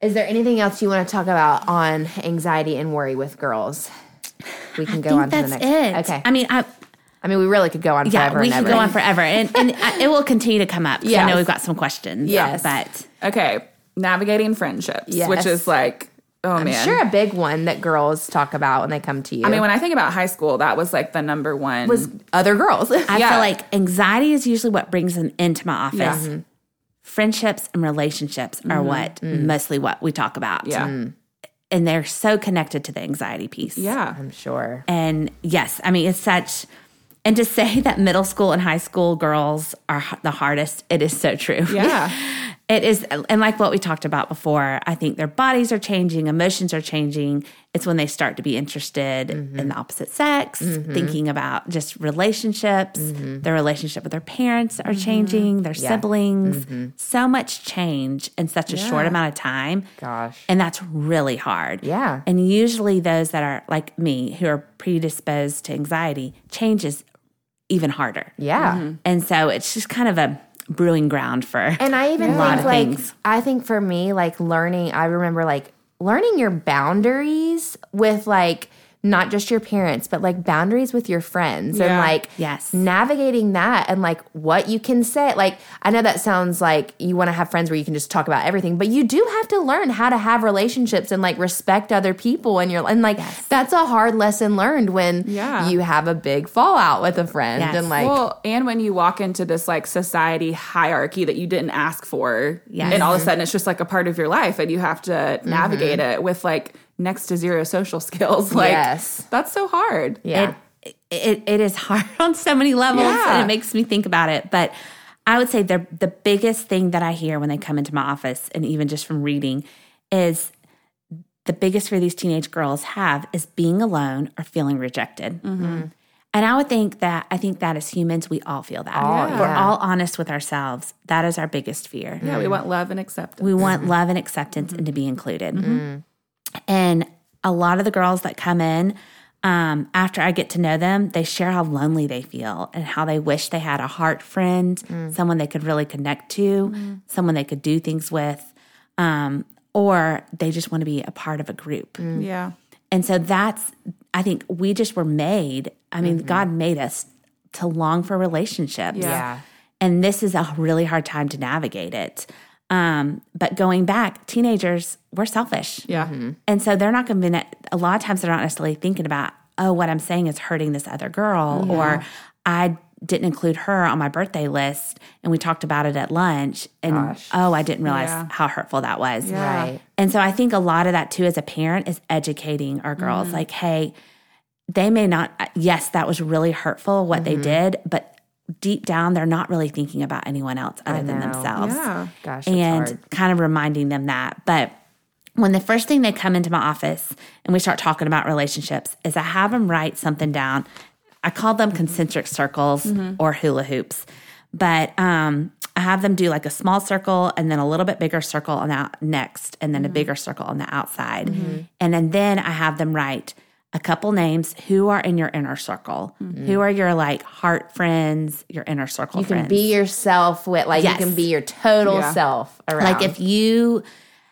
Is there anything else you want to talk about on anxiety and worry with girls? We can go I on think to the next. it. Okay. I mean, I, I mean, we really could go on yeah, forever. we and could ever. go on forever, and and it will continue to come up. Yeah, I know we've got some questions. Yes. but Okay, navigating friendships, Yes. which is like oh I'm man, sure a big one that girls talk about when they come to you. I mean, when I think about high school, that was like the number one. was other girls. I Yeah. feel like anxiety is usually what brings them into my office. Yeah. Mm-hmm. Friendships and relationships are mm-hmm. what mm-hmm. mostly what we talk about. yeah, mm-hmm. and they're so connected to the anxiety piece. yeah. I'm sure. And yes, I mean, it's such, and to say that middle school and high school girls are the hardest, it is so true. Yeah. It is, and like what we talked about before, I think their bodies are changing, emotions are changing. It's when they start to be interested mm-hmm. in the opposite sex, mm-hmm. thinking about just relationships. Mm-hmm. Their relationship with their parents are changing, their siblings. So much change in such a short amount of time. Gosh. And that's really hard. Yeah. And usually those that are like me, who are predisposed to anxiety, change is even harder. Yeah. And so it's just kind of a brewing ground for And I even think like things. I think for me, like learning, I remember like learning your boundaries with like not just your parents, but like boundaries with your friends and like Yes. navigating that and like what you can say. Like I know that sounds like you want to have friends where you can just talk about everything, but you do have to learn how to have relationships and like respect other people and you're and like that's a hard lesson learned when Yeah. you have a big fallout with a friend Yes. and like well, and when you walk into this like society hierarchy that you didn't ask for, Yes. and all of a sudden it's just like a part of your life, and you have to navigate mm-hmm. it with like next to zero social skills. Like, Yes. that's so hard. yeah. It, it, it is hard on so many levels Yeah. and it makes me think about it. But I would say the, the biggest thing that I hear when they come into my office, and even just from reading, is the biggest fear these teenage girls have is being alone or feeling rejected. Mm-hmm. And I would think that, I think that as humans, we all feel that. Oh, If We're all honest with ourselves. That is our biggest fear. Yeah, we want love and acceptance. We want love and acceptance and to be included. Mm-hmm. And a lot of the girls that come in, um, after I get to know them, they share how lonely they feel and how they wish they had a heart friend, someone they could really connect to, someone they could do things with, um, or they just want to be a part of a group. yeah. And so that's, I think we just were made, I mean, God made us to long for relationships. Yeah. yeah. And this is a really hard time to navigate it. Um, but going back, teenagers, we're selfish. Yeah. Mm-hmm. And so they're not going to be, a lot of times they're not necessarily thinking about, oh, what I'm saying is hurting this other girl, or I didn't include her on my birthday list and we talked about it at lunch. And Gosh. oh, I didn't realize Yeah. how hurtful that was. Yeah. Right. And so I think a lot of that too as a parent is educating our girls mm-hmm. like, hey, they may not, uh, yes, that was really hurtful what they mm-hmm. did, but deep down, they're not really thinking about anyone else other than themselves. Yeah. Gosh, And kind of reminding them that. But when the first thing they come into my office and we start talking about relationships is I have them write something down. I call them concentric circles or hula hoops. But um, I have them do like a small circle and then a little bit bigger circle on that next, and then a bigger circle on the outside. And then, then I have them write a couple names who are in your inner circle, mm-hmm. who are your like heart friends, your inner circle You can be yourself with like Yes. you can be your total Yeah. self around. like if you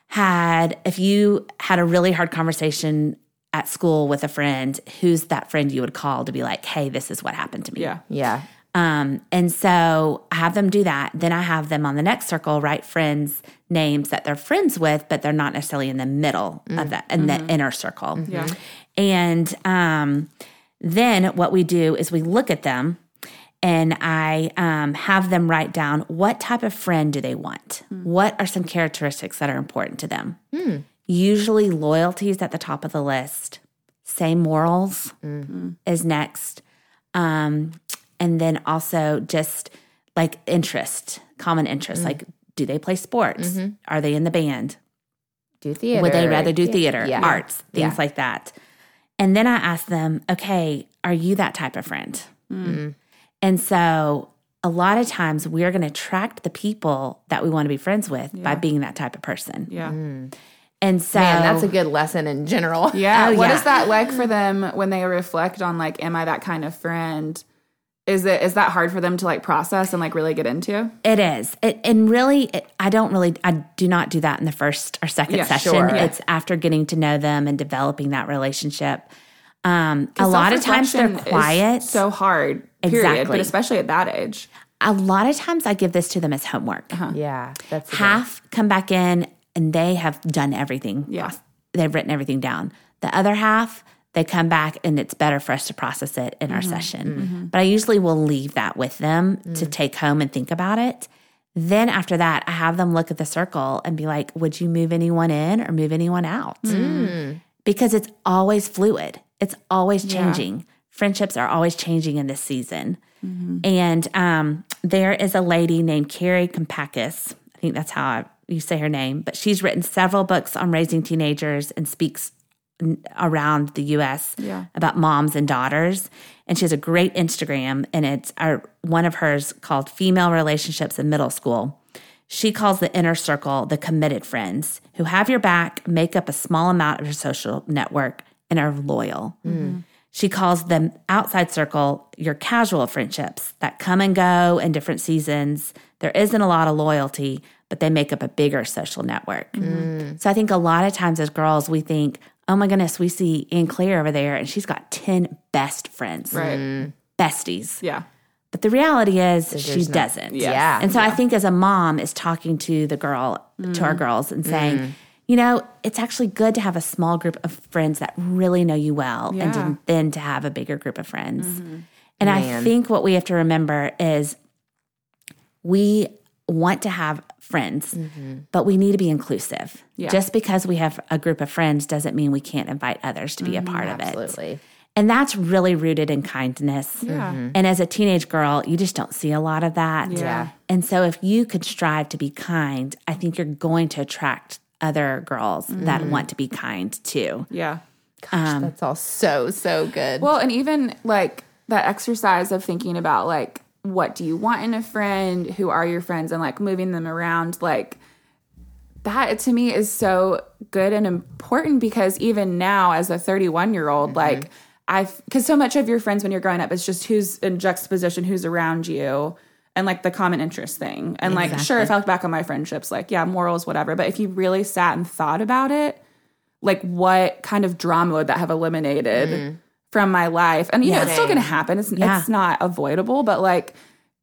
had if you had a really hard conversation at school with a friend who's that friend you would call to be like hey this is what happened to me Yeah. yeah. um, and so i have them do that then i have them on the next circle write friends names that they're friends with but they're not necessarily in the middle of mm. that in the mm-hmm. inner circle Yeah. And um, then what we do is we look at them and I um, have them write down what type of friend do they want? What are some characteristics that are important to them? Usually, loyalty is at the top of the list. Same morals is next. Um, and then also just like interest, common interest. Like, do they play sports? Are they in the band? Do theater. Would they rather do theater, Yeah. arts, things Yeah. like that? And then I ask them, okay, are you that type of friend? And so a lot of times we're going to attract the people that we want to be friends with by being that type of person. Yeah. Mm. And so Man, that's a good lesson in general. Yeah. Oh, What yeah. is that like for them when they reflect on like, am I that kind of friend? Is it is that hard for them to like process and like really get into? It is. It, and really, it, I don't really, I do not do that in the first or second Yeah, session. sure. Yeah. It's after getting to know them and developing that relationship. Um, a lot of times they're Self-reflection is quiet. So hard. Period. Exactly. But especially at that age. a lot of times I give this to them as homework. Yeah. That's a good- Half come back in and they have done everything. Yeah. They've written everything down. The other half, they come back and it's better for us to process it in our mm-hmm. session. Mm-hmm. But I usually will leave that with them to mm. take home and think about it. Then after that, I have them look at the circle and be like, would you move anyone in or move anyone out? Mm. Because it's always fluid, it's always changing. Friendships are always changing in this season. Mm-hmm. And um, there is a lady named Kari Kampakis. I think that's how I, you say her name, but she's written several books on raising teenagers and speaks around the US Yeah. about moms and daughters. And she has a great Instagram, and it's our, one of hers called Female Relationships in Middle School. She calls the inner circle the committed friends who have your back, make up a small amount of your social network, and are loyal. Mm-hmm. She calls them outside circle your casual friendships that come and go in different seasons. There isn't a lot of loyalty, but they make up a bigger social network. Mm-hmm. So I think a lot of times as girls, we think, oh my goodness, we see Anne Claire over there and she's got 10 best friends, Right. besties. Yeah. But the reality is she no- doesn't. Yes. Yeah. And so I think as a mom is talking to the girl, to our mm. girls and saying, you know, it's actually good to have a small group of friends that really know you well and to, then to have a bigger group of friends. Mm-hmm. And I think what we have to remember is we want to have friends, mm-hmm. but we need to be inclusive. Yeah. Just because we have a group of friends doesn't mean we can't invite others to be a mm-hmm, part of it. Absolutely. And that's really rooted in kindness. Yeah. Mm-hmm. And as a teenage girl, you just don't see a lot of that. Yeah. And so if you could strive to be kind, I think you're going to attract other girls that want to be kind too. Yeah. Um, That's all so, so good. Well, and even like that exercise of thinking about like what do you want in a friend, who are your friends, and like moving them around, like that to me is so good and important because even now, as a 31 year old, mm-hmm. like I've because so much of your friends when you're growing up is just who's in juxtaposition, who's around you. And like the common interest thing. And like, sure, if I look back on my friendships, like, yeah, morals, whatever. But if you really sat and thought about it, like what kind of drama would that have eliminated mm. From my life and you know it's still going to happen it's, Yeah. it's not avoidable but like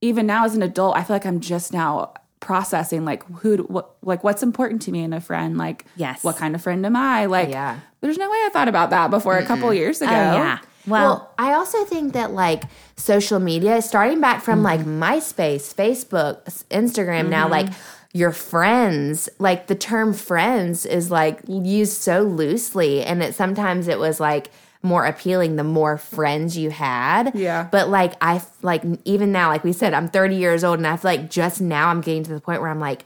even now as an adult i feel like i'm just now processing like who what like what's important to me in a friend like Yes. what kind of friend am i like Yeah. there's no way i thought about that before a couple years ago Oh, yeah. Well, Well, I also think that like social media, starting back from like Mm-hmm. MySpace, Facebook, Instagram, now like your friends, like the term friends is like used so loosely, and it sometimes it was like more appealing the more friends you had. Yeah. But like I like even now, like we said, I'm 30 years old, and I feel like just now I'm getting to the point where I'm like.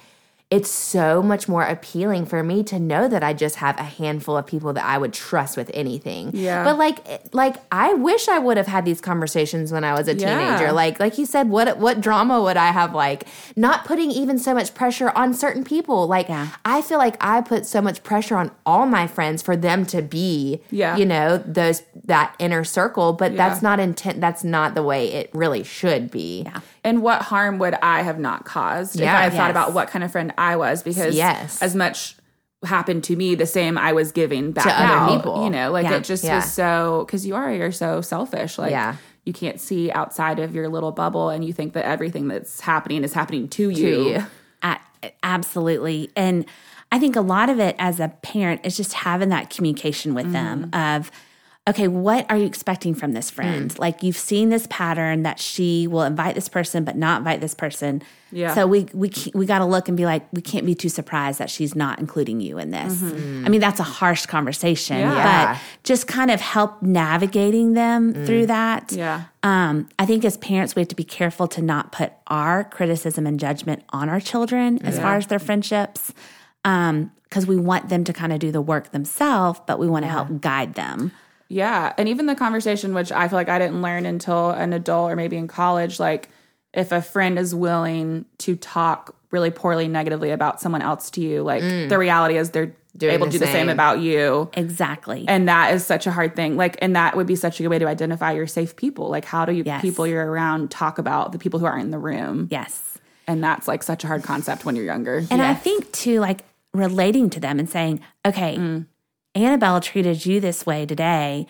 It's so much more appealing for me to know that I just have a handful of people that I would trust with anything. Yeah. But like eh, like I wish I would have had these conversations when I was a Yeah. teenager. Like like you said, what what drama would I have like not putting even so much pressure on certain people. Like Yeah. I feel like I put so much pressure on all my friends for them to be Yeah. you know, those that inner circle, but that's not intent that's not the way it really should be. Yeah. And what harm would i have not caused if Yeah. i thought Yes. about what kind of friend i was because Yes. as much happened to me the same i was giving back To other people. you know like Yeah. it just Yeah. was so because you are you're so selfish like Yeah. you can't see outside of your little bubble and you think that everything that's happening is happening to you, you. Absolutely. And I think a lot of it as a parent is just having that communication with them Mm-hmm. of, okay, what are you expecting from this friend? Mm. Like you've seen this pattern that she will invite this person but not invite this person. Yeah. So we we we got to look and be like, we can't be too surprised that she's not including you in this. Mm-hmm. I mean, that's a harsh conversation, Yeah. but just kind of help navigating them through that. Yeah. Um, I think as parents, we have to be careful to not put our criticism and judgment on our children as far as their friendships, Um, because we want them to kind of do the work themselves, but we want to help guide them. Yeah. And even the conversation, which I feel like I didn't learn until an adult or maybe in college, like if a friend is willing to talk really poorly, negatively about someone else to you, like the reality is they're Mm. Doing able the to do the same about you. Exactly. And that is such a hard thing. Like, and that would be such a good way to identify your safe people. Like, how do you Yes. people you're around talk about the people who aren't in the room? yes. And that's like such a hard concept when you're younger. And I think too, like relating to them and saying, okay, Annabelle treated you this way today,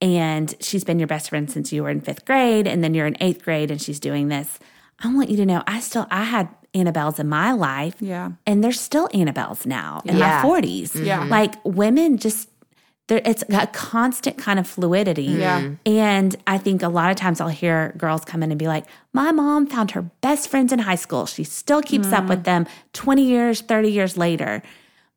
and she's been your best friend since you were in fifth grade, and then you're in eighth grade, and she's doing this. I want you to know, I still I had Annabelles in my life, Yeah. and there's still Annabelles now in Yeah. my 40s. Mm-hmm. Yeah. like women just. There, it's a constant kind of fluidity. Mm-hmm. Yeah. And I think a lot of times I'll hear girls come in and be like, My mom found her best friends in high school. She still keeps up mm. with them 20 years, 30 years later.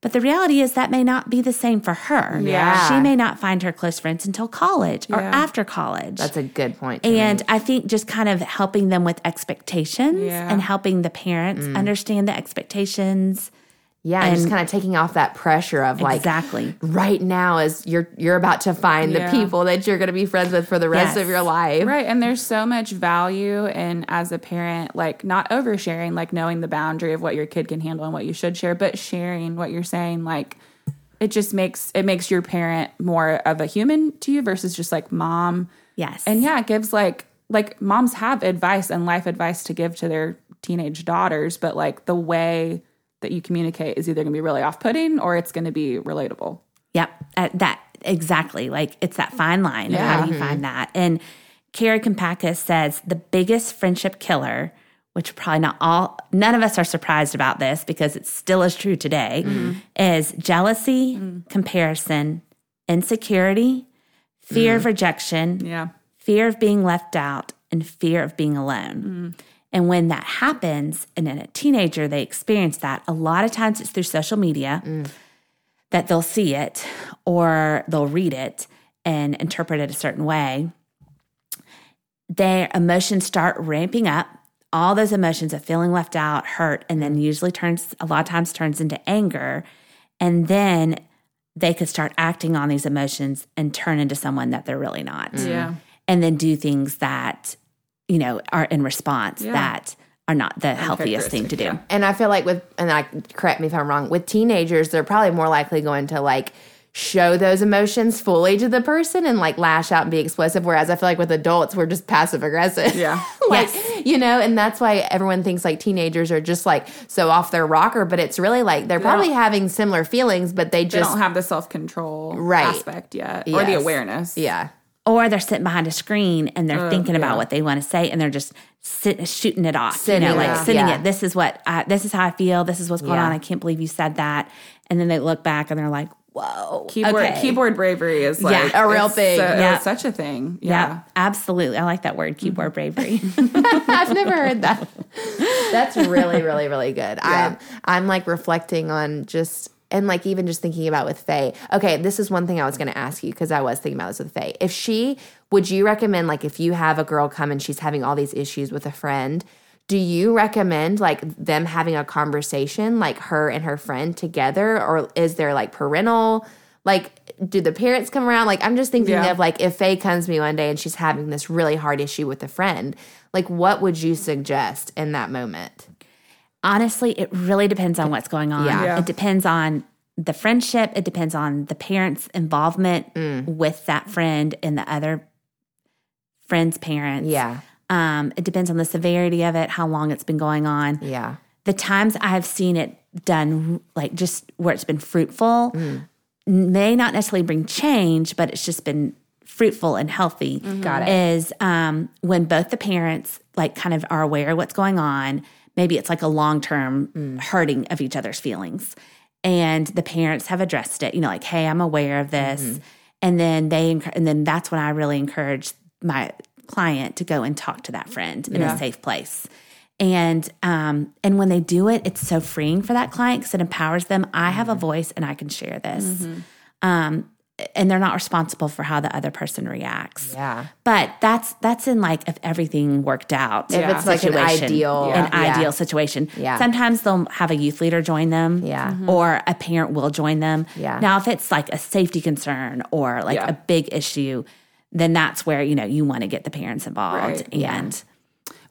But the reality is that may not be the same for her. Yeah. She may not find her close friends until college or Yeah. after college. That's a good point. and make. I think just kind of helping them with expectations Yeah. and helping the parents Mm. understand the expectations. Yeah, and just kind of taking off that pressure of like exactly. right now is you're you're about to find Yeah. the people that you're going to be friends with for the rest Yes. of your life. Right. And there's so much value in, as a parent, like not oversharing, like knowing the boundary of what your kid can handle and what you should share, but sharing what you're saying. Like, it just makes it makes your parent more of a human to you versus just like mom. Yes. And yeah, it gives like like moms have advice and life advice to give to their teenage daughters, but like the way that you communicate is either going to be really off-putting or it's going to be relatable. Yep, uh, that exactly. Like it's that fine line. of How do you find that? And Kari Kampakis says the biggest friendship killer, which probably not all, none of us are surprised about this because it still is true today, mm-hmm. is jealousy, mm. comparison, insecurity, fear of mm. rejection, Yeah. fear of being left out, and fear of being alone. Mm. And when that happens, and in a teenager, they experience that, a lot of times it's through social media that they'll see it or they'll read it and interpret it a certain way. Their emotions start ramping up. All those emotions of feeling left out, hurt, and then usually turns, a lot of times turns into anger. And then they could start acting on these emotions and turn into someone that they're really not Yeah. and then do things that you know are in response Yeah. that are not the healthiest thing to do. Uncharacteristic, And I feel like with and I correct me if I'm wrong, with teenagers, they're probably more likely going to like show those emotions fully to the person and like lash out and be explosive. Whereas I feel like with adults, we're just passive aggressive. Yeah. like, Yes. you know, and that's why everyone thinks like teenagers are just like so off their rocker, but it's really like they're probably having similar feelings, but they They just don't have the self control Right. aspect yet or the awareness. Yeah. Or they're sitting behind a screen and they're uh, thinking about what they want to say and they're just sit, shooting it off. Sitting you know, it, like sitting yeah. it. This is what I, this is how I feel. This is what's going Yeah. on. I can't believe you said that. And then they look back and they're like, "Whoa, Keyboard okay. keyboard bravery is like Yeah, a real thing. so- Yeah. such a thing. Yeah, Yeah. absolutely. I like that word, keyboard mm-hmm. bravery. I've never heard that. That's really, really, really good. I'm I'm like reflecting on just and like even just thinking about with Faye. Okay, this is one thing I was going to ask you because I was thinking about this with Faye. If she would you recommend like if you have a girl come and she's having all these issues with a friend, do you recommend like them having a conversation like her and her friend together or is there like parental like do the parents come around like i'm just thinking Yeah. of like if faye comes to me one day and she's having this really hard issue with a friend like what would you suggest in that moment Honestly, it really depends on what's going on. Yeah. Yeah. It depends on the friendship, it depends on the parents' involvement Mm. with that friend and the other friend's parents. yeah Um, it depends on the severity of it, how long it's been going on. yeah The times I've seen it done, like just where it's been fruitful, Mm. may not necessarily bring change, but it's just been fruitful and healthy. Mm-hmm. Got it. Is um, when both the parents like kind of are aware of what's going on. Maybe it's like a long term Mm. hurting of each other's feelings, and the parents have addressed it. You know, like, hey, I'm aware of this, Mm-hmm. and then they and then that's when I really encourage my client to go and talk to that friend in Yeah. a safe place. And um, and when they do it, it's so freeing for that client because it empowers them. I have a Mm-hmm. voice and I can share this. Um, and they're not responsible for how the other person reacts. yeah But that's that's in like if everything worked out. if it's like an ideal an yeah. ideal situation. Yeah. Sometimes they'll have a youth leader join them. Yeah. Mhm. Or a parent will join them. Yeah. Now, if it's like a safety concern or like Yeah. a big issue, then that's where you know you want to get the parents involved Right. and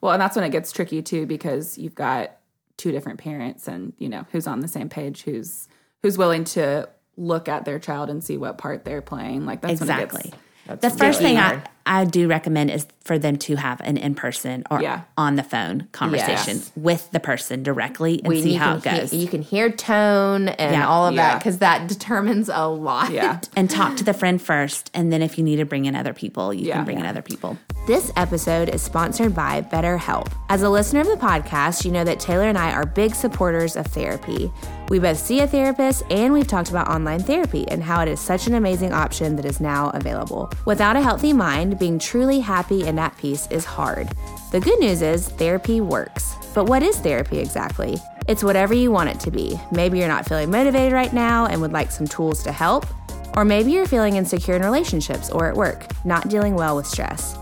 Well, and that's when it gets tricky too because you've got two different parents and, you know, who's on the same page, who's who's willing to look at their child and see what part they're playing. Like that's exactly. when it The gets first thing hard. I do recommend is for them to have an in person or Yeah. on the phone conversation Yes. with the person directly and We- see how it goes. Hear, you can hear tone and Yeah. all of that because that determines a lot. Yeah. and talk to the friend first. And then if you need to bring in other people, you Yeah. can bring in other people. This episode is sponsored by BetterHelp. As a listener of the podcast, you know that Taylor and I are big supporters of therapy. We both see a therapist and we've talked about online therapy and how it is such an amazing option that is now available. Without a healthy mind, being truly happy and at peace is hard. The good news is therapy works. But what is therapy exactly? It's whatever you want it to be. Maybe you're not feeling motivated right now and would like some tools to help. Or maybe you're feeling insecure in relationships or at work, not dealing well with stress.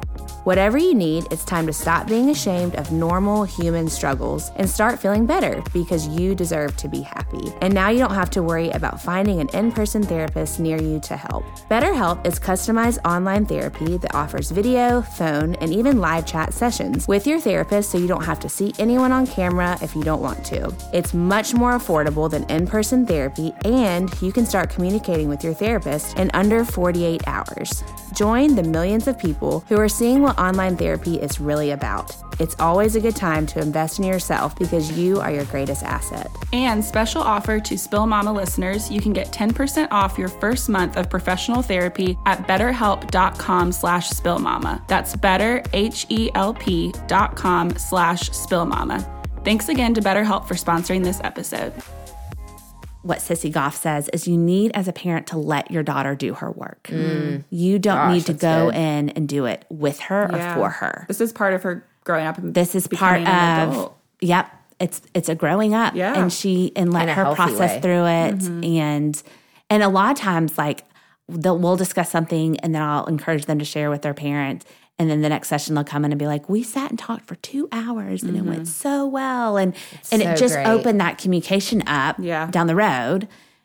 Whatever you need, it's time to stop being ashamed of normal human struggles and start feeling better because you deserve to be happy. And now you don't have to worry about finding an in person therapist near you to help. BetterHelp is customized online therapy that offers video, phone, and even live chat sessions with your therapist so you don't have to see anyone on camera if you don't want to. It's much more affordable than in person therapy, and you can start communicating with your therapist in under 48 hours. Join the millions of people who are seeing what online therapy is really about. It's always a good time to invest in yourself because you are your greatest asset. And special offer to Spill Mama listeners, you can get 10% off your first month of professional therapy at betterhelp.com slash spillmama. That's better, H-E-L-P dot com slash spillmama. Thanks again to BetterHelp for sponsoring this episode what Sissy Goff says is you need as a parent to let your daughter do her work. Mm. You don't Gosh, need to go good. in and do it with her yeah. or for her. This is part of her growing up. And this is part of yep. It's it's a growing up. Yeah. And she and let her process way. through it mm-hmm. and and a lot of times like we'll discuss something and then I'll encourage them to share with their parent and then the next session they'll come in and be like, "We sat and talked for two hours, and mm-hmm. it went mm-hmm. so well." And it's and so it just great. opened that communication up yeah. down the road.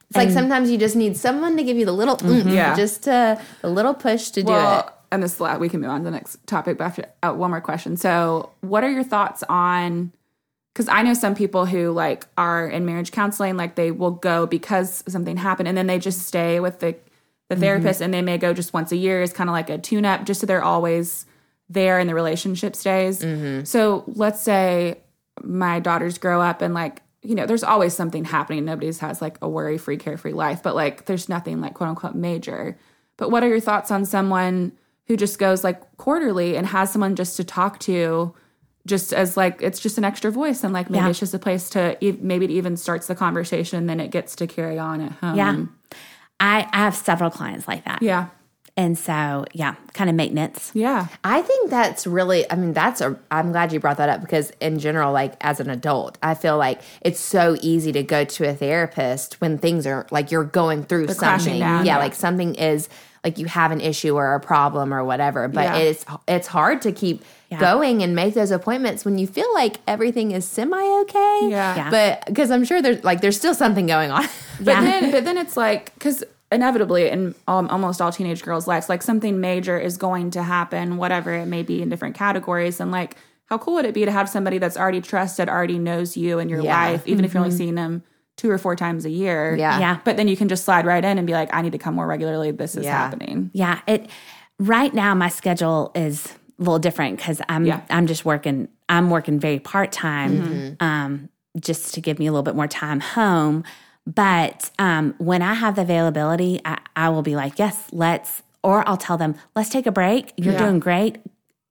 It's and, like sometimes you just need someone to give you the little, mm-hmm. yeah. just a, a little push to well, do it. And this we can move on to the next topic. But after uh, one more question, so what are your thoughts on? Because I know some people who like are in marriage counseling, like they will go because something happened, and then they just stay with the the mm-hmm. therapist and they may go just once a year is kind of like a tune up just so they're always there and the relationship stays. Mm-hmm. So let's say my daughters grow up and like, you know, there's always something happening. Nobody's has like a worry free, carefree life, but like there's nothing like quote unquote major. But what are your thoughts on someone who just goes like quarterly and has someone just to talk to? just as like it's just an extra voice and like maybe yeah. it's just a place to maybe it even starts the conversation then it gets to carry on at home yeah I, I have several clients like that. Yeah. And so, yeah, kind of maintenance. Yeah. I think that's really, I mean, that's a, I'm glad you brought that up because in general, like as an adult, I feel like it's so easy to go to a therapist when things are like you're going through They're something. Down, yeah, yeah, like something is like you have an issue or a problem or whatever, but yeah. it's, it's hard to keep yeah. going and make those appointments when you feel like everything is semi okay. Yeah. yeah. But because I'm sure there's like, there's still something going on. but yeah. then, but then it's like, because inevitably in um, almost all teenage girls' lives, like something major is going to happen, whatever it may be in different categories. And like, how cool would it be to have somebody that's already trusted, already knows you and your yeah. life, even mm-hmm. if you're only seeing them two or four times a year. Yeah. yeah. But then you can just slide right in and be like, I need to come more regularly. This is yeah. happening. Yeah. It right now my schedule is a little different because I'm yeah. I'm just working I'm working very part time mm-hmm. um, just to give me a little bit more time home. But um, when I have the availability, I, I, will be like, yes, let's, or I'll tell them, let's take a break. You're yeah. doing great.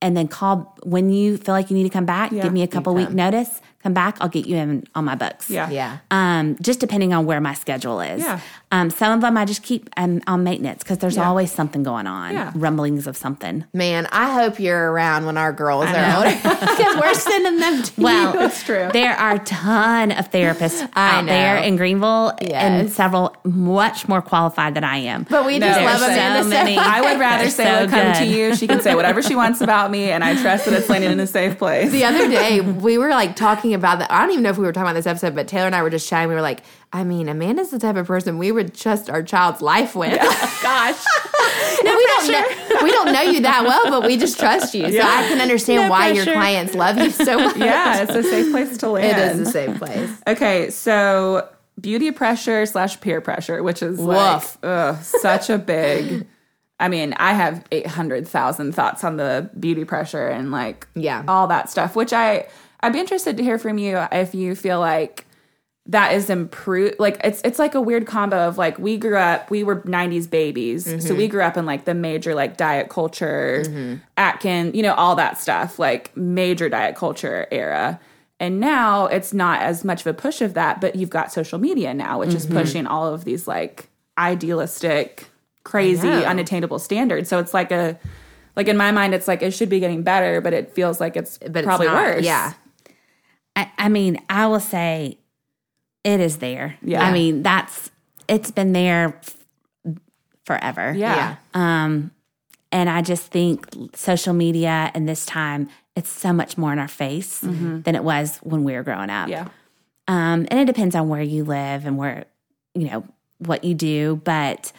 And then call when you feel like you need to come back, yeah, give me a couple week notice come back, I'll get you in on my books. Yeah. Yeah. Um, just depending on where my schedule is. Yeah. Um, some of them I just keep um, on maintenance because there's yeah. always something going on, yeah. rumblings of something. Man, I hope you're around when our girls are older because we're sending them to well, you. It's true. There are a ton of therapists out know. there in Greenville yes. and several much more qualified than I am. But we just no, love Amanda so many. I would rather say, so come to you. She can say whatever she wants about me, and I trust that it's landing in a safe place. The other day, we were like talking about that. I don't even know if we were talking about this episode, but Taylor and I were just chatting. We were like, I mean, Amanda's the type of person we would trust our child's life with. Yeah. Gosh. no, we don't know, we don't know you that well, but we just trust you. So yeah. I can understand no why pressure. your clients love you so much. Yeah, it's a safe place to land. It is a safe place. Okay, so beauty pressure slash peer pressure, which is like ugh, such a big I mean, I have 800,000 thoughts on the beauty pressure and like yeah. all that stuff, which I I'd be interested to hear from you if you feel like that is improved like it's it's like a weird combo of like we grew up we were 90s babies mm-hmm. so we grew up in like the major like diet culture mm-hmm. atkin you know all that stuff like major diet culture era and now it's not as much of a push of that but you've got social media now which mm-hmm. is pushing all of these like idealistic crazy unattainable standards so it's like a like in my mind, it's like it should be getting better, but it feels like it's But probably it's worse. Yeah. I, I mean, I will say it is there. Yeah. I mean, that's it's been there f- forever. Yeah. Um, and I just think social media and this time it's so much more in our face than it was when we were growing up. Yeah. Um, and it depends on where you live and where, you know, what you do. But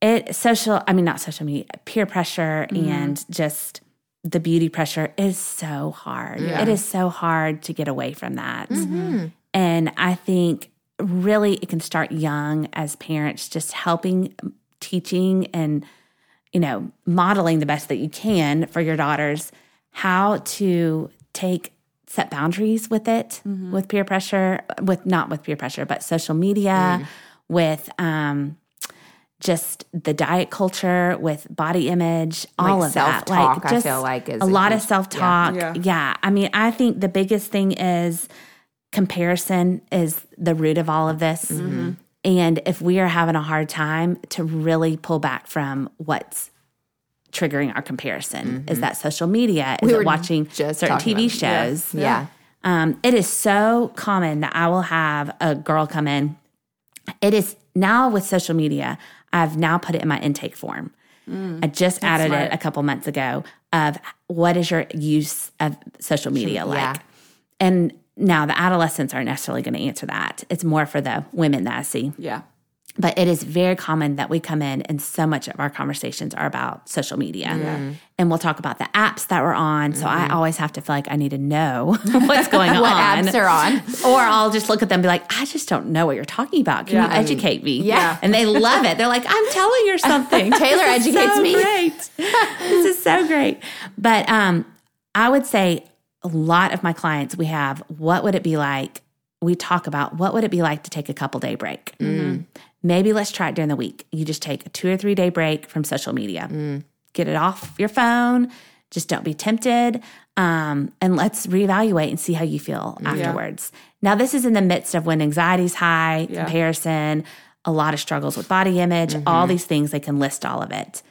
it social, I mean, not social media, peer pressure and just the beauty pressure is so hard. Yeah. It is so hard to get away from that. Mm-hmm. And I think really it can start young as parents, just helping, um, teaching, and, you know, modeling the best that you can for your daughters how to take set boundaries with it mm-hmm. with peer pressure uh, with not with peer pressure but social media mm. with um just the diet culture with body image all Like of that self-talk, I just feel like, is a a lot of self-talk Yeah. yeah i mean i think the biggest thing is comparison is the root of all of this Mm-hmm. and if we are having a hard time to really pull back from what's triggering our comparison is that social media is Mm-hmm. We it watching just certain tv about it. shows Yeah. um, it is so common that I will have a girl come in. It is now with social media, I've now put it in my intake form. I just added smart. it a couple months ago of what is your use of social media like? yeah. And now the adolescents aren't necessarily going to answer that. It's more for the women that I see. Yeah. But it is very common that we come in and so much of our conversations are about social media. And we'll talk about the apps that we're on. So I always have to feel like I need to know what's going What on. apps are on? Or I'll just look at them and be like, I just don't know what you're talking about. Can Yeah. you educate me? Yeah. And they love it. They're like, I'm telling you something. Taylor This is educates so me. Great. this is so great. But um, I would say a lot of my clients, we have what would it be like? We talk about what would it be like to take a couple day break? Maybe let's try it during the week. You just take a two or three day break from social media. Get it off your phone. Just don't be tempted. Um, and let's reevaluate and see how you feel afterwards. Now, this is in the midst of when anxiety's high, Yeah. comparison, a lot of struggles with body image, all these things. They can list all of it.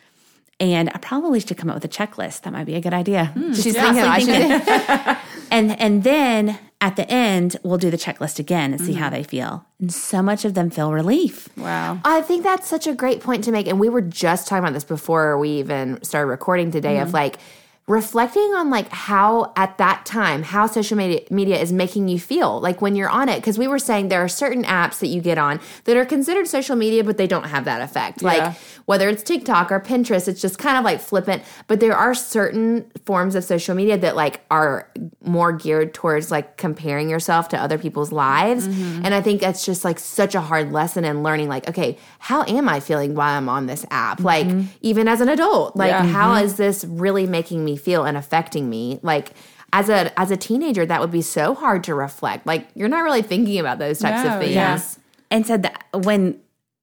And I probably should come up with a checklist. That might be a good idea. Just She's thinking I should. and and then at the end, we'll do the checklist again and see how Mm-hmm. they feel. And so much of them feel relief. Wow. I think that's such a great point to make. And we were just talking about this before we even started recording today of like reflecting on like how at that time how social media media is making you feel like when you're on it because we were saying there are certain apps that you get on that are considered social media but they don't have that effect Yeah. like whether it's TikTok or Pinterest it's just kind of like flippant but there are certain forms of social media that like are more geared towards like comparing yourself to other people's lives Mm-hmm. and I think that's just like such a hard lesson in learning like okay how am I feeling while I'm on this app like even as an adult like Mm-hmm. Yeah. how is this really making me feel and affecting me like as a as a teenager that would be so hard to reflect like you're not really thinking about those types No, of things yeah. And so that when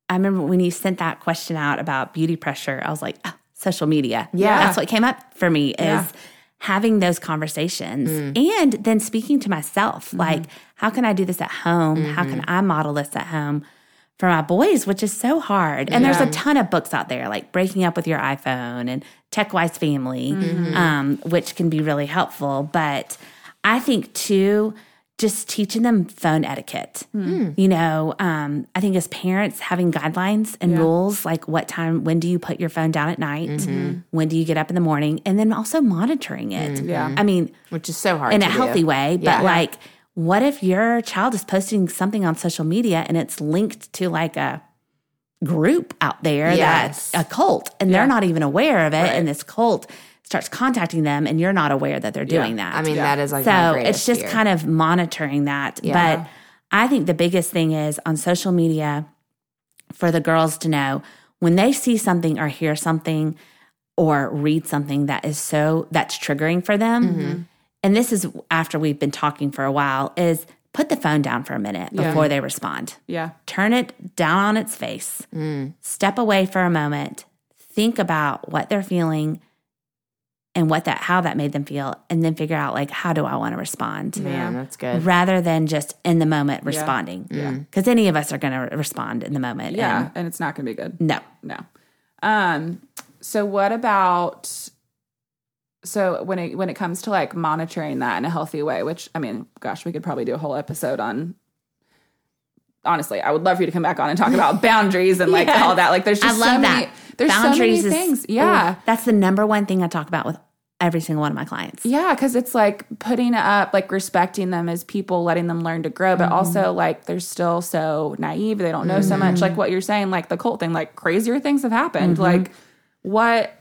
I remember when you sent that question out about beauty pressure, I was like, oh, social media. Yeah. That's what came up for me is Yeah. having those conversations Mm. and then speaking to myself. Mm-hmm. Like, how can I do this at home? How can I model this at home? For my boys, which is so hard. And there's a ton of books out there, like Breaking Up with Your iPhone and Tech Wise Family, Mm-hmm. um, which can be really helpful. But I think too, just teaching them phone etiquette. Hmm. You know, um, I think as parents, having guidelines and rules like what time, when do you put your phone down at night? Mm-hmm. When do you get up in the morning? And then also monitoring it. Yeah. I mean, which is so hard in a do. healthy way, but Yeah. like, what if your child is posting something on social media and it's linked to like a group out there Yes. that's a cult and they're not even aware of it Right. and this cult starts contacting them and you're not aware that they're doing that I mean Yeah. that is like my so greatest it's just fear. kind of monitoring that Yeah. but i think the biggest thing is on social media for the girls to know when they see something or hear something or read something that is so that's triggering for them Mm-hmm. And this is after we've been talking for a while is put the phone down for a minute Yeah. before they respond Yeah. turn it down on its face Mm. step away for a moment think about what they're feeling and what that how that made them feel and then figure out like how do i want to respond man that's good rather than just in the moment responding Yeah. because any of us are going to respond in the moment Yeah. And it's not going to be good. no No. Um, so what about so when it when it comes to like monitoring that in a healthy way, which I mean, gosh, we could probably do a whole episode on. Honestly, I would love for you to come back on and talk about boundaries and like Yes. all that. Like, there's just I love so that. many. There's Boundaries so many is- things. Yeah, Ooh, that's the number one thing I talk about with every single one of my clients. Yeah, because it's like putting up, like respecting them as people, letting them learn to grow, but Mm-hmm. also like they're still so naive. They don't know so much. Like what you're saying, like the cult thing, like crazier things have happened. Mm-hmm. Like what,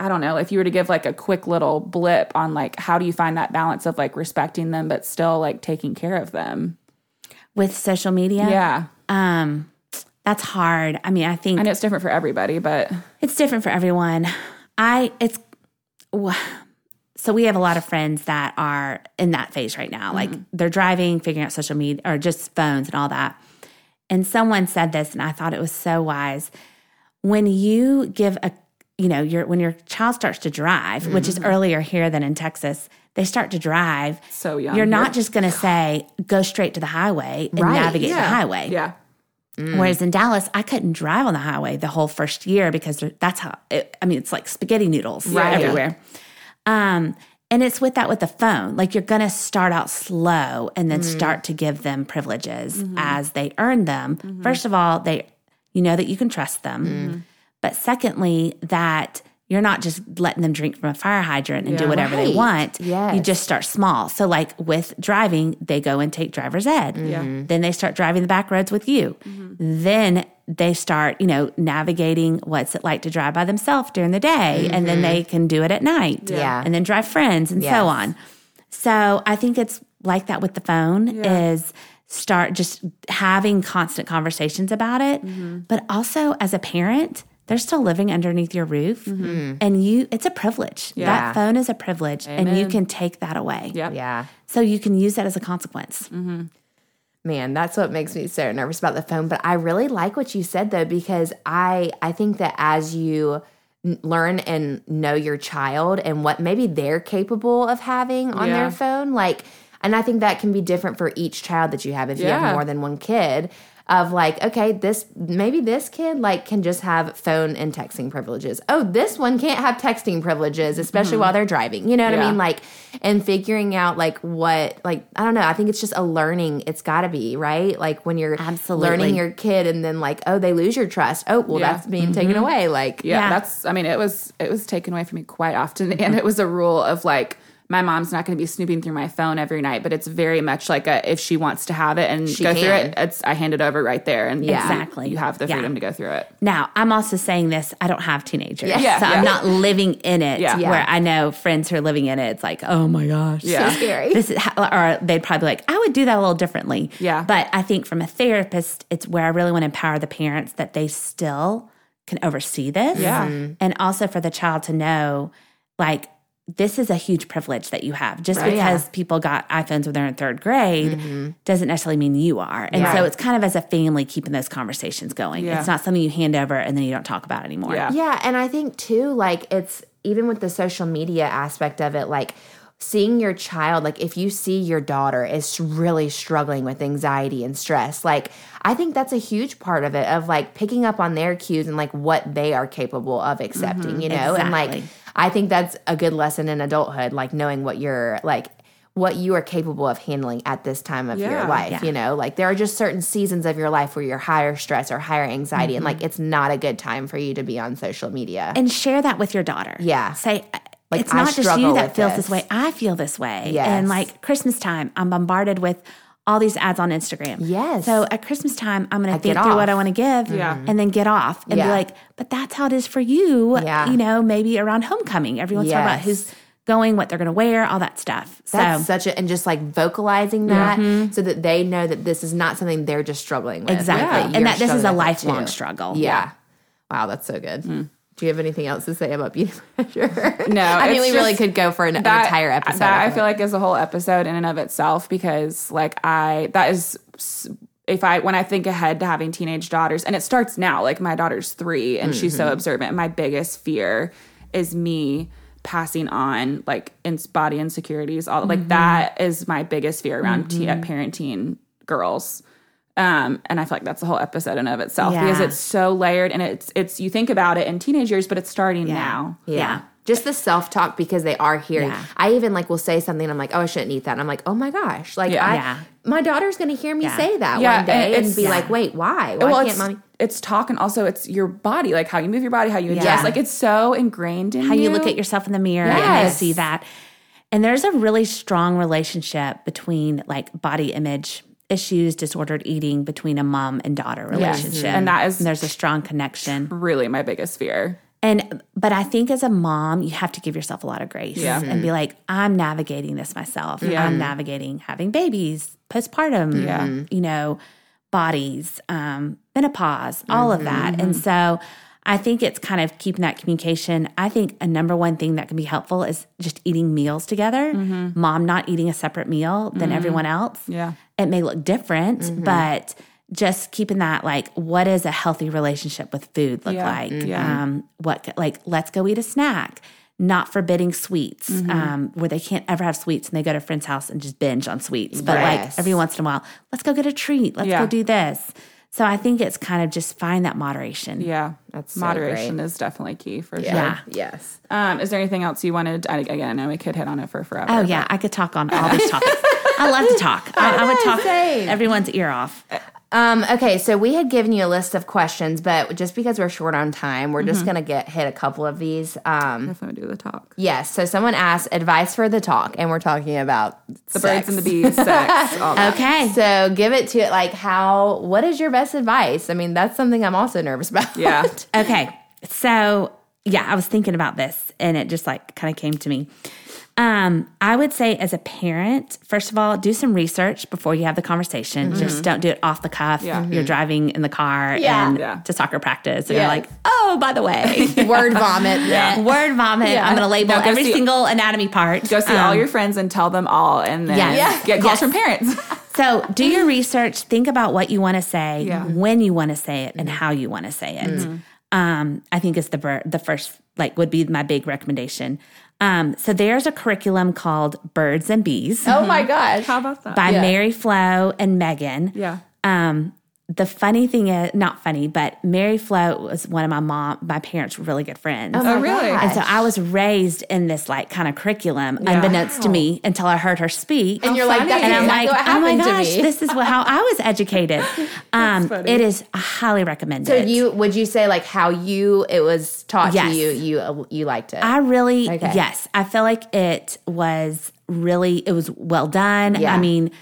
I don't know, if you were to give like a quick little blip on like how do you find that balance of like respecting them, but still like taking care of them? With social media, Yeah. um, that's hard. I mean, I think I know it's different for everybody, but It's different for everyone. I it's so we have a lot of friends that are in that phase right now. Like they're driving, figuring out social media or just phones and all that. And someone said this and I thought it was so wise. When you give a you know, your when your child starts to drive, which is mm-hmm. earlier here than in Texas, they start to drive. so young. You're not just going to say go straight to the highway and Right, navigate the highway. Yeah. Mm. Whereas in Dallas, I couldn't drive on the highway the whole first year because that's how. It, I mean, it's like spaghetti noodles Right. everywhere. Um, and it's with that with the phone. Like you're going to start out slow and then mm. start to give them privileges mm-hmm. as they earn them. Mm-hmm. First of all, they you know that you can trust them. Mm. But secondly, that you're not just letting them drink from a fire hydrant and do whatever they want. Yes. You just start small. So like with driving, they go and take driver's ed. Mm-hmm. Then they start driving the back roads with you. Mm-hmm. Then they start, you know, navigating what's it like to drive by themselves during the day. And then they mm-hmm. can do it at night. Yeah. And then drive friends and Yes. so on. So I think it's like that with the phone is start just having constant conversations about it. But also as a parent, they're still living underneath your roof mm-hmm. mm. and you it's a privilege. Yeah. That phone is a privilege and you can take that away. Yep. Yeah. So you can use that as a consequence. Mm-hmm. Man, that's what makes me so nervous about the phone. But I really like what you said though, because I I think that as you learn and know your child and what maybe they're capable of having on Yeah. their phone, like, and I think that can be different for each child that you have. If you have more than one kid, of like, okay, this maybe this kid like can just have phone and texting privileges. Oh, this one can't have texting privileges, especially mm-hmm. while they're driving. You know what I mean? Like, and figuring out like what, like, I don't know. I think it's just a learning. It's got to be right. Like when you're Absolutely. learning your kid, and then like, oh, they lose your trust. Oh, well, Yeah. that's being mm-hmm. taken away. Like, yeah, Yeah. that's i mean it was it was taken away from me quite often and mm-hmm. it was a rule of like my mom's not going to be snooping through my phone every night but it's very much like a if she wants to have it and She go through it it's i hand it over right there and Yeah. Exactly. you have the Yeah. freedom to go through it Now, I'm also saying this, I don't have teenagers. Yeah. Yeah, so yeah. I'm not living in it Yeah. where Yeah. I know friends who are living in it. It's like, oh my gosh. Yeah. so scary. This is how, or they'd probably be like, I would do that a little differently. Yeah. But I think from a therapist, it's where I really want to empower the parents that they still can oversee this. Yeah. And also for the child to know, like, this is a huge privilege that you have. Just Right. because people got iPhones when they're in third grade mm-hmm. doesn't necessarily mean you are. And Yeah. so it's kind of as a family keeping those conversations going. Yeah. It's not something you hand over and then you don't talk about anymore. Yeah. Yeah, and I think too, like it's even with the social media aspect of it, like seeing your child, like if you see your daughter is really struggling with anxiety and stress, like I think that's a huge part of it of like picking up on their cues and like what they are capable of accepting, mm-hmm. you know? And like Exactly. I think that's a good lesson in adulthood, like knowing what you're like what you are capable of handling at this time of your life, Yeah. you know? Like there are just certain seasons of your life where you're higher stress or higher anxiety and like mm-hmm. it's not a good time for you to be on social media. And share that with your daughter. Yeah. Say, Like, it's I not just you that feels this. this. way. I feel this way. Yes. And like Christmas time, I'm bombarded with all these ads on Instagram. Yes. So at Christmas time, I'm going to think get through off. what I want to give Yeah. Mm-hmm. and then get off and Yeah. be like, but that's how it is for you. Yeah. You know, maybe around homecoming, everyone's talking about who's going, what they're going to wear, all that stuff. That's so such a and just like vocalizing that mm-hmm. so that they know that this is not something they're just struggling with. exactly. like, And that this is a struggling with it lifelong too. struggle. Yeah. Wow, that's so good. Mm. Do you have anything else to say about beauty pleasure? No, I mean we really could go for an, an entire episode. that I feel like is a whole episode in and of itself because like I that is if I when I think ahead to having teenage daughters and it starts now like my daughter's 3 and she's Mm-hmm. so observant my biggest fear is me passing on like in body insecurities all Mm-hmm. like that is my biggest fear around te- parenting girls um, and I feel like that's a whole episode in of itself because it's so layered and it's it's you think about it in teenage years, but it's starting now. yeah. Just the self talk because they are hearing. Yeah. I even like will say something. I'm like, oh, I shouldn't eat that. And I'm like, oh my gosh, like Yeah. I, Yeah. my daughter's gonna hear me Yeah. say that Yeah, one day and and, be yeah. like, wait, why? Why well, can't it's, mommy? it's talk and also it's your body, like how you move your body, how you adjust. Yeah. Like it's so ingrained in how you look at yourself in the mirror and you Yes. see that. And there's a really strong relationship between like body image issues, disordered eating between a mom and daughter relationship. And that is- and there's a strong connection. really my biggest fear. And but I think as a mom, you have to give yourself a lot of grace Yeah. and be like, I'm navigating this myself. I'm navigating having babies, postpartum, Yeah. you know, bodies, um, menopause, all of that. Mm-hmm. And so I think it's kind of keeping that communication. I think a number one thing that can be helpful is just eating meals together. Mm-hmm. Mom not eating a separate meal than mm-hmm. everyone else. Yeah. It may look different, but just keeping that like what does a healthy relationship with food look Yeah. like Yeah. um what like let's go eat a snack not forbidding sweets Mm-hmm. um where they can't ever have sweets and they go to a friend's house and just binge on sweets but Yes. like every once in a while let's go get a treat let's Yeah. go do this so i think it's kind of just find that moderation Yeah. That's so moderation great. is definitely key for Yeah. sure. Yes. Um, is there anything else you wanted? I, again, I know we could hit on it for forever. oh yeah i could talk on all these topics i love to talk i, I would talk Same. everyone's ear off Um, okay, so we had given you a list of questions, but just because we're short on time, we're Mm-hmm. just gonna get hit a couple of these. Um, Definitely do the talk. yes. So someone asked advice for the talk, and we're talking about The birds and the bees, sex, okay So give it to it like how. What is your best advice? I mean, that's something I'm also nervous about. Yeah. Okay. So, yeah, I was thinking about this and it just like kind of came to me. Um, I would say as a parent, first of all, do some research before you have the conversation. Mm-hmm. Just don't do it off the cuff. Yeah. You're mm-hmm. driving in the car Yeah. and Yeah. to soccer practice. And Yes. you're like, oh, by the way, Word vomit. Yeah. word vomit. I'm going to label go every see- single anatomy part. Go see all um, your friends and tell them all, and then Yes. Get calls Yes. from parents. So do your research. Think about what you want to say, when you want to say it, and mm-hmm. how you want to say it. Um, I think is the the first like would be my big recommendation. Um, so there's a curriculum called Birds and Bees Oh my gosh. How about that? by yeah. Mary Flo and Megan. yeah. Um, the funny thing is not funny, but Mary Flo was one of my mom, my parents' were really good friends. my Oh, really? gosh. And so I was raised in this like kind of curriculum, unbeknownst to me, until I heard her speak. And you're like, that's and I'm exactly like, what oh my gosh, this is what, how I was educated. Um, it is I highly recommended. So you would you say like how you it was taught Yes. to you you you liked it? I really, Okay. yes, I feel like it was really, it was well done. Yeah. I mean,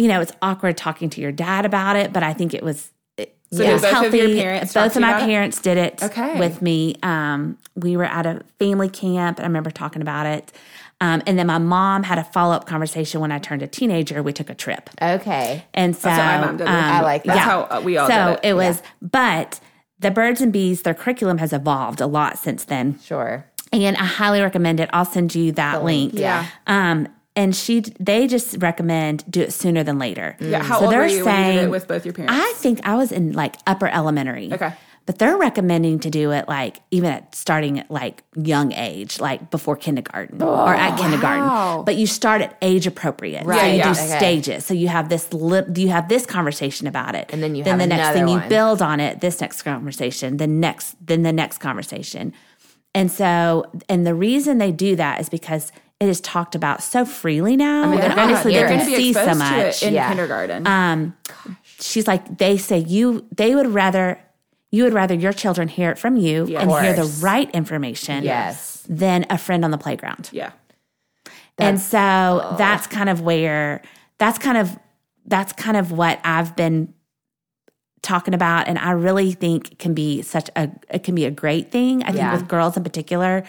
you know, it's awkward talking to your dad about it, but I think it was. It, So it was both of healthy. your parents both of my about it? parents did it Okay. with me. Um, we were at a family camp, and I remember talking about it. Um, and then my mom had a follow up conversation when I turned a teenager. We took a trip, okay. and so my mom did um. I like that. That's how uh, we all so did it. was, but the birds and bees, their curriculum has evolved a lot since then Sure. and I highly recommend it. I'll send you that link. yeah. Um, and she, they just recommend do it sooner than later. Yeah. How So old were they're you when you saying- with both your parents? I think I was in like upper elementary. Okay. But they're recommending to do it like even at starting at like young age, like before kindergarten or at oh, kindergarten. But you start at age appropriate. So Right, you yeah. do Okay. stages. So you have this li- you have this conversation about it. And then you then have the next thing another you build on it, this next conversation, the next then the next conversation. And so and the reason they do that is because it is talked about so freely now. I mean, they're gonna they can see so much in Yeah. kindergarten. um, she's like they say you they would rather you would rather your children hear it from you and hear the right information Yes. than a friend on the playground yeah. and so that's kind of where that's kind of that's kind of what i've been talking about and i really think can be such a it can be a great thing i think Yeah. with girls in particular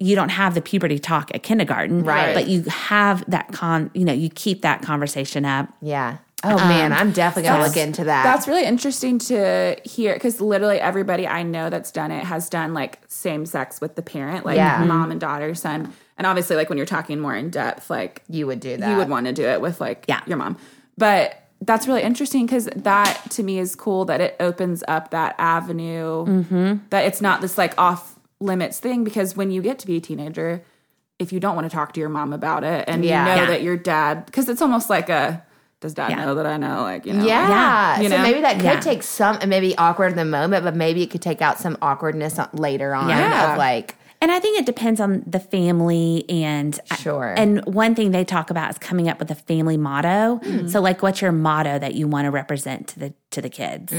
you don't have the puberty talk at kindergarten Right. but you have that con you know you keep that conversation up Yeah. Oh man, I'm definitely gonna look into that. That's really interesting to hear because literally everybody I know that's done it has done like same sex with the parent, like Yeah. mom and daughter, son. And obviously, like when you're talking more in depth, like you would do that. you would want to do it with like Yeah. your mom. But that's really interesting because that to me is cool that it opens up that avenue Mm-hmm. that it's not this like off limits thing because when you get to be a teenager, if you don't want to talk to your mom about it and Yeah. you know Yeah. that your dad, because it's almost like a, does dad Yeah. know that I know? Like, you know, Yeah. Yeah. You so maybe that could Yeah. take some, it may awkward in the moment, but maybe it could take out some awkwardness later on Yeah. of like, And I think it depends on the family and Sure. And one thing they talk about is coming up with a family motto. Mm. So like what's your motto that you want to represent to the to the kids?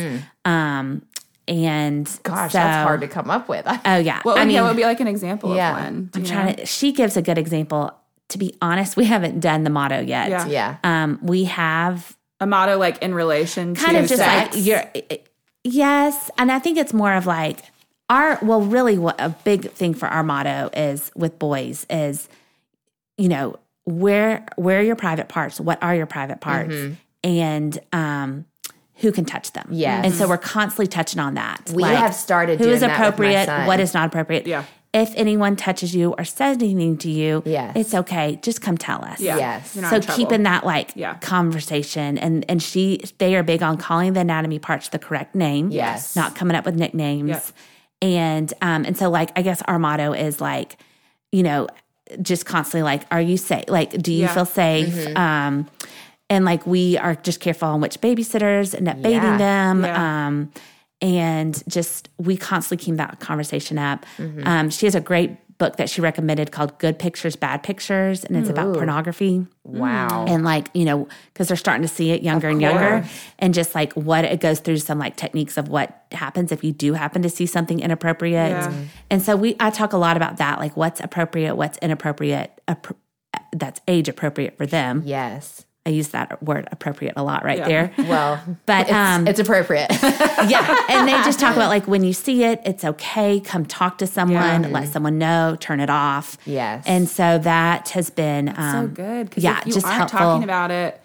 Um and. Gosh, so- that's hard to come up with. Oh yeah. What would, I mean, yeah, what would be like an example Yeah. of one? Do I'm trying know? to she gives a good example. To be honest, we haven't done the motto yet. Yeah. yeah. Um we have a motto like in relation kind to of just sex? like you're yes and i think it's more of like our well really what a big thing for our motto is with boys is you know where where are your private parts what are your private parts and um who can touch them Yes. and so we're constantly touching on that We have started who doing is that with my appropriate son. what is not appropriate Yeah. if anyone touches you or says anything to you Yes. it's okay just come tell us Yeah. Yes. So keeping that like Yeah. conversation and and she they are big on calling the anatomy parts the correct name Yes. not coming up with nicknames Yep. and um and so like i guess our motto is like you know just constantly like are you safe like do you Yeah. feel safe Mm-hmm. um and like we are just careful on which babysitters end up bathing Yeah. them Yeah. um and just we constantly keep that conversation up Mm-hmm. um she has a great book that she recommended called good pictures bad pictures and it's about pornography Wow. and like you know because they're starting to see it younger and younger and just like what it goes through some like techniques of what happens if you do happen to see something inappropriate Yeah. and so we i talk a lot about that like what's appropriate what's inappropriate appro- that's age appropriate for them yes. I use that word appropriate a lot right Yeah. there Well, but it's, um it's appropriate. yeah and they just talk about like when you see it it's okay come talk to someone Yeah. let someone know turn it off Yes. and so that has been um so good. 'cause yeah if you just aren't helpful talking about it,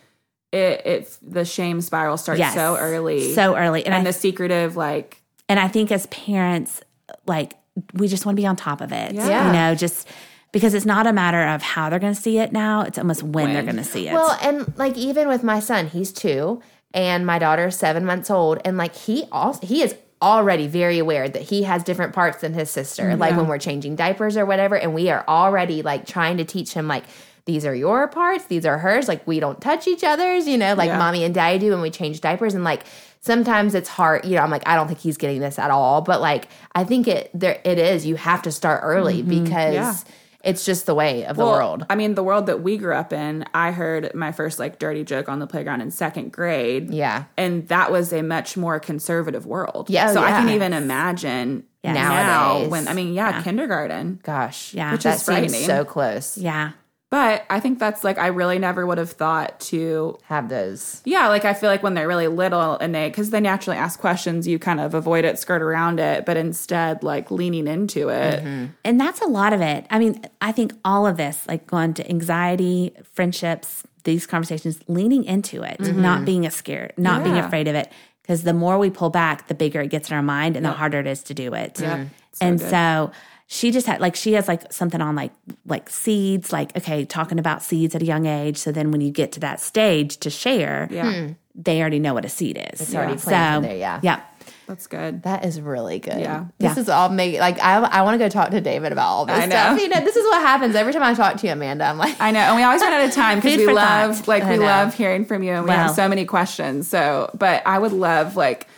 it it the shame spiral starts Yes. so early, so early and, and I the secretive like And I think as parents, like we just want to be on top of it. Yeah. You know, just because it's not a matter of how they're going to see it now, it's almost when, they're going to see it. Well, and like even with my son, he's two, and my daughter's seven months old, and like he also he is already very aware that he has different parts than his sister. Like when we're changing diapers or whatever, and we are already like trying to teach him like these are your parts, these are hers. Like we don't touch each other's, you know, like Yeah. mommy and daddy do when we change diapers, and like sometimes it's hard. You know, I'm like I don't think he's getting this at all, but like I think it there it is. You have to start early mm-hmm. because. Yeah. It's just the way of the Well, world. I mean, the world that we grew up in, I heard my first like dirty joke on the playground in second grade. Yeah. And that was a much more conservative world. Yeah, So I can even imagine Yes. now Nowadays. when, I mean, yeah, kindergarten. Gosh, Yeah. Which that is seems frightening. so close. yeah. But I think that's like, I really never would have thought to Have those. Yeah, like I feel like when they're really little and they, because they naturally ask questions, you kind of avoid it, skirt around it, but instead, like leaning into it. Mm-hmm. And that's a lot of it. I mean, I think all of this, like going to anxiety, friendships, these conversations, leaning into it, not mm-hmm. being a scared, not being afraid of it. Because the more we pull back, the bigger it gets in our mind and the harder it is to do it. Yeah. So and good. so she just had like she has like something on like like seeds, like okay, talking about seeds at a young age. So then when you get to that stage to share, Yeah, hmm. they already know what a seed is. It's already planted there, yeah. Yeah. that's good. That is really good. Yeah. This Yeah. is all make like I I want to go talk to David about all this I know. stuff. You know, this is what happens every time I talk to you, Amanda. I'm like, I know, and we always run out of time because we love, thought. like, I we know. love hearing from you, and we have so many questions. So, but I would love, like,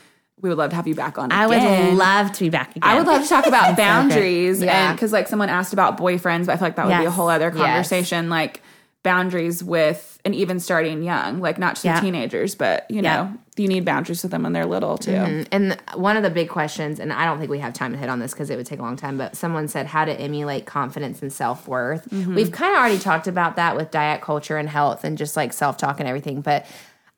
we would love to have you back on. I would love to be back again. I would love to talk about boundaries, Yeah. and because like someone asked about boyfriends, but I feel like that would be a whole other Yes. conversation. Like boundaries with, and even starting young, like not just Yeah. teenagers, but you Yeah. know, you need boundaries with them when they're little too. Mm-hmm. and one of the big questions, and I don't think we have time to hit on this because it would take a long time. But someone said how to emulate confidence and self worth. Mm-hmm. We've kind of already talked about that with diet culture and health and just like self talk and everything. But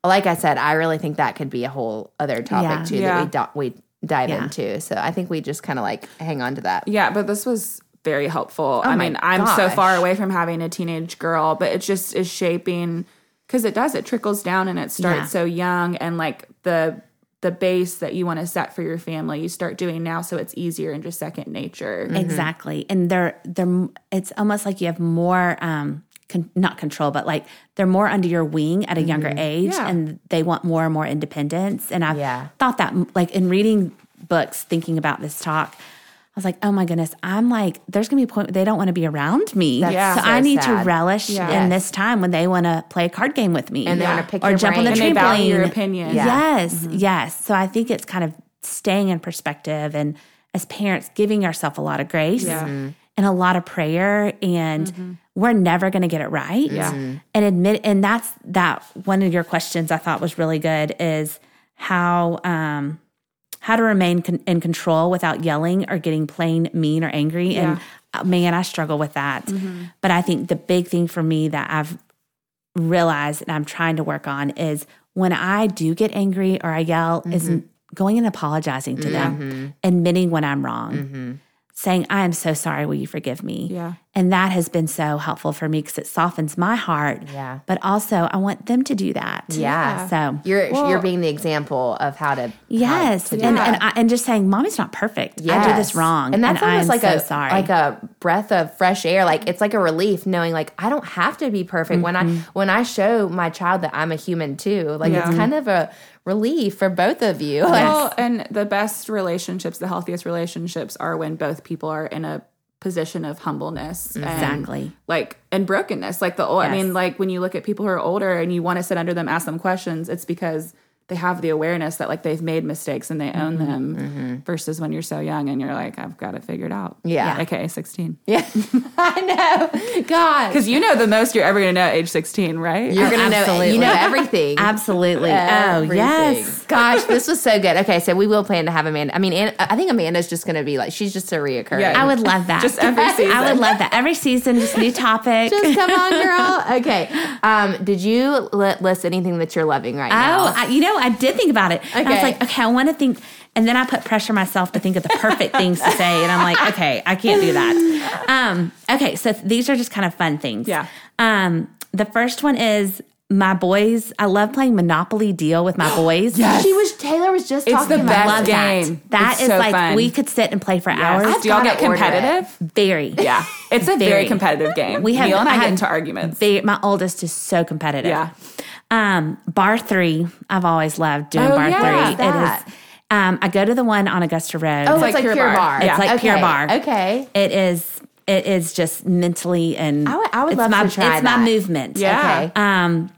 like I said, I really think that could be a whole other topic Yeah. too Yeah. that we do- we dive Yeah. into. So I think we just kind of like hang on to that. Yeah, but this was very helpful. I Oh my mean, I'm so far away from having a teenage girl, but it just is shaping because it does. It trickles down and it starts Yeah. so young, and like the the base that you want to set for your family, you start doing now, so it's easier and just second nature. Exactly. And they're they're it's almost like you have more um con- not control but like they're more under your wing at a younger mm-hmm. age Yeah. and they want more and more independence and I've Yeah. thought that like in reading books thinking about this talk I was like, oh my goodness, I'm like, there's gonna be a point where they don't want to be around me. Yeah. So, so I need sad. to relish Yeah. in this time when they want to play a card game with me. And they Yeah. want to pick or your jump on the and they value your trampoline. opinion. Yes, mm-hmm. yes. So I think it's kind of staying in perspective and as parents giving ourselves a lot of grace Yeah. Mm-hmm. And a lot of prayer and mm-hmm. we're never going to get it right. Yeah. And admit and that's that one of your questions I thought was really good is how um how to remain con- in control without yelling or getting plain mean or angry. And uh, man I struggle with that. Mm-hmm. But I think the big thing for me that I've realized and I'm trying to work on is when I do get angry or I yell, is mm-hmm. going and apologizing to them, admitting when I'm wrong, saying, I am so sorry, will you forgive me? Yeah. And that has been so helpful for me because it softens my heart. Yeah. But also, I want them to do that. Yeah. So, You're Well- you're being the example of how to yes. how to and, and, I, and just saying, mommy's not perfect. I do this wrong. and that's almost I'm like so a sorry. like a breath of fresh air. Like it's like a relief knowing like I don't have to be perfect when I mm-hmm. when I show my child that I'm a human too. Like Yeah. it's mm-hmm. kind of a relief for both of you. Like, Well, and the best relationships, the healthiest relationships are when both people are in a position of humbleness. and, Exactly. like, and brokenness. Like, the old, I mean, like when you look at people who are older and you want to sit under them, ask them questions, it's because they have the awareness that like they've made mistakes and they own them versus when you're so young and you're like, I've got it figured out. Yeah. AKA 16. yeah, I know. God, Because you know the most you're ever going to know at age 16, right? you're gonna know you know everything. Absolutely. Oh, yes. Gosh, this was so good. Okay, so we will plan to have Amanda. I mean, An- I think Amanda's just going to be like, she's just a reoccurring. Yeah. I would love that. Just every season. I would love that. Every season, just new topic. Just come on, girl. Okay. Um, did you li- list anything that you're loving right now? Oh, I, you know, I did think about it. And I was like, okay, I want to think. And then I put pressure myself to think of the perfect things to say. And I'm like, okay, I can't do that. Um, okay, so these are just kind of fun things. Yeah. Um, the first one is my boys. I love playing Monopoly Deal with my boys. Yes. She was Taylor was just It's talking the about best Love that. game. that. That It's is so like fun. we could sit and play for hours. Do y'all get gotta order it. competitive? Very. Yeah. It's a very, Very. competitive game. We have- Neil and I, I get into arguments. They, my oldest is so competitive. Yeah. Um, barre3, I've always loved doing Oh, bar yeah. three. That. It is. Um, I go to the one on Augusta Road. Oh, it's, like like, Pure pure, Bar. bar. It's like okay. Pure Barre. Okay. It is. It is just mentally and I would- I would it's love my, to try It's that. my movement. Yeah. Okay. Um,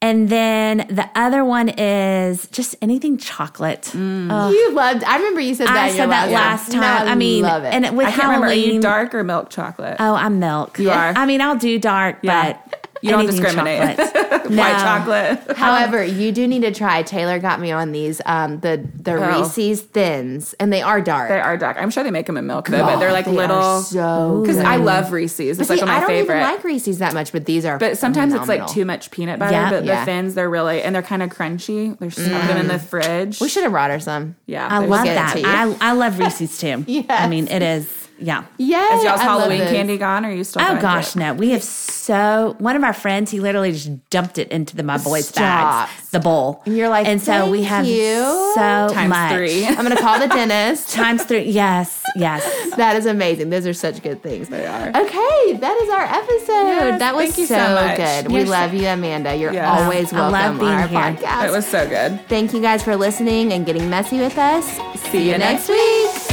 and then the other one is just anything chocolate. You loved. I remember you said that. I in your said that last, last time. I mean, love it. and with I can't remember. Are Halloween, you dark or milk chocolate? Oh, I'm milk. You are? I mean, I'll do dark, Yeah. but You don't discriminate. chocolate. White No. chocolate. However, you do need to try. Taylor got me on these um the the Oh. Reese's thins, and they are dark. They are dark. I'm sure they make them in milk though, but they're like They are little. so Because. I love Reese's. It's See, like one of I my don't favorite. even like Reese's that much, but these are. but sometimes it's like too much peanut butter. Yeah. but Yeah. the thins, they're really and they're kind of crunchy. They're so them in the fridge. We should have brought her some. yeah, I love that. I, I love Reese's too. Yes. I mean, it is, yeah. Yes. Is y'all's Halloween candy gone? Or are you still? Oh gosh, it? no. We have so one of our friends, he literally just dumped it into the my boys' Stop. bags, the bowl. And you're like, and so we have you." so Times much. three. I'm gonna call the dentist. Times three. Yes, yes. That is amazing. Those are such good things. They are. Okay, that is our episode. Yes, that was thank you so, so much. good. We You're so- love you, Amanda. You're Yes. always I love welcome being on our here. podcast. It was so good. Thank you guys for listening and getting messy with us. See you next week.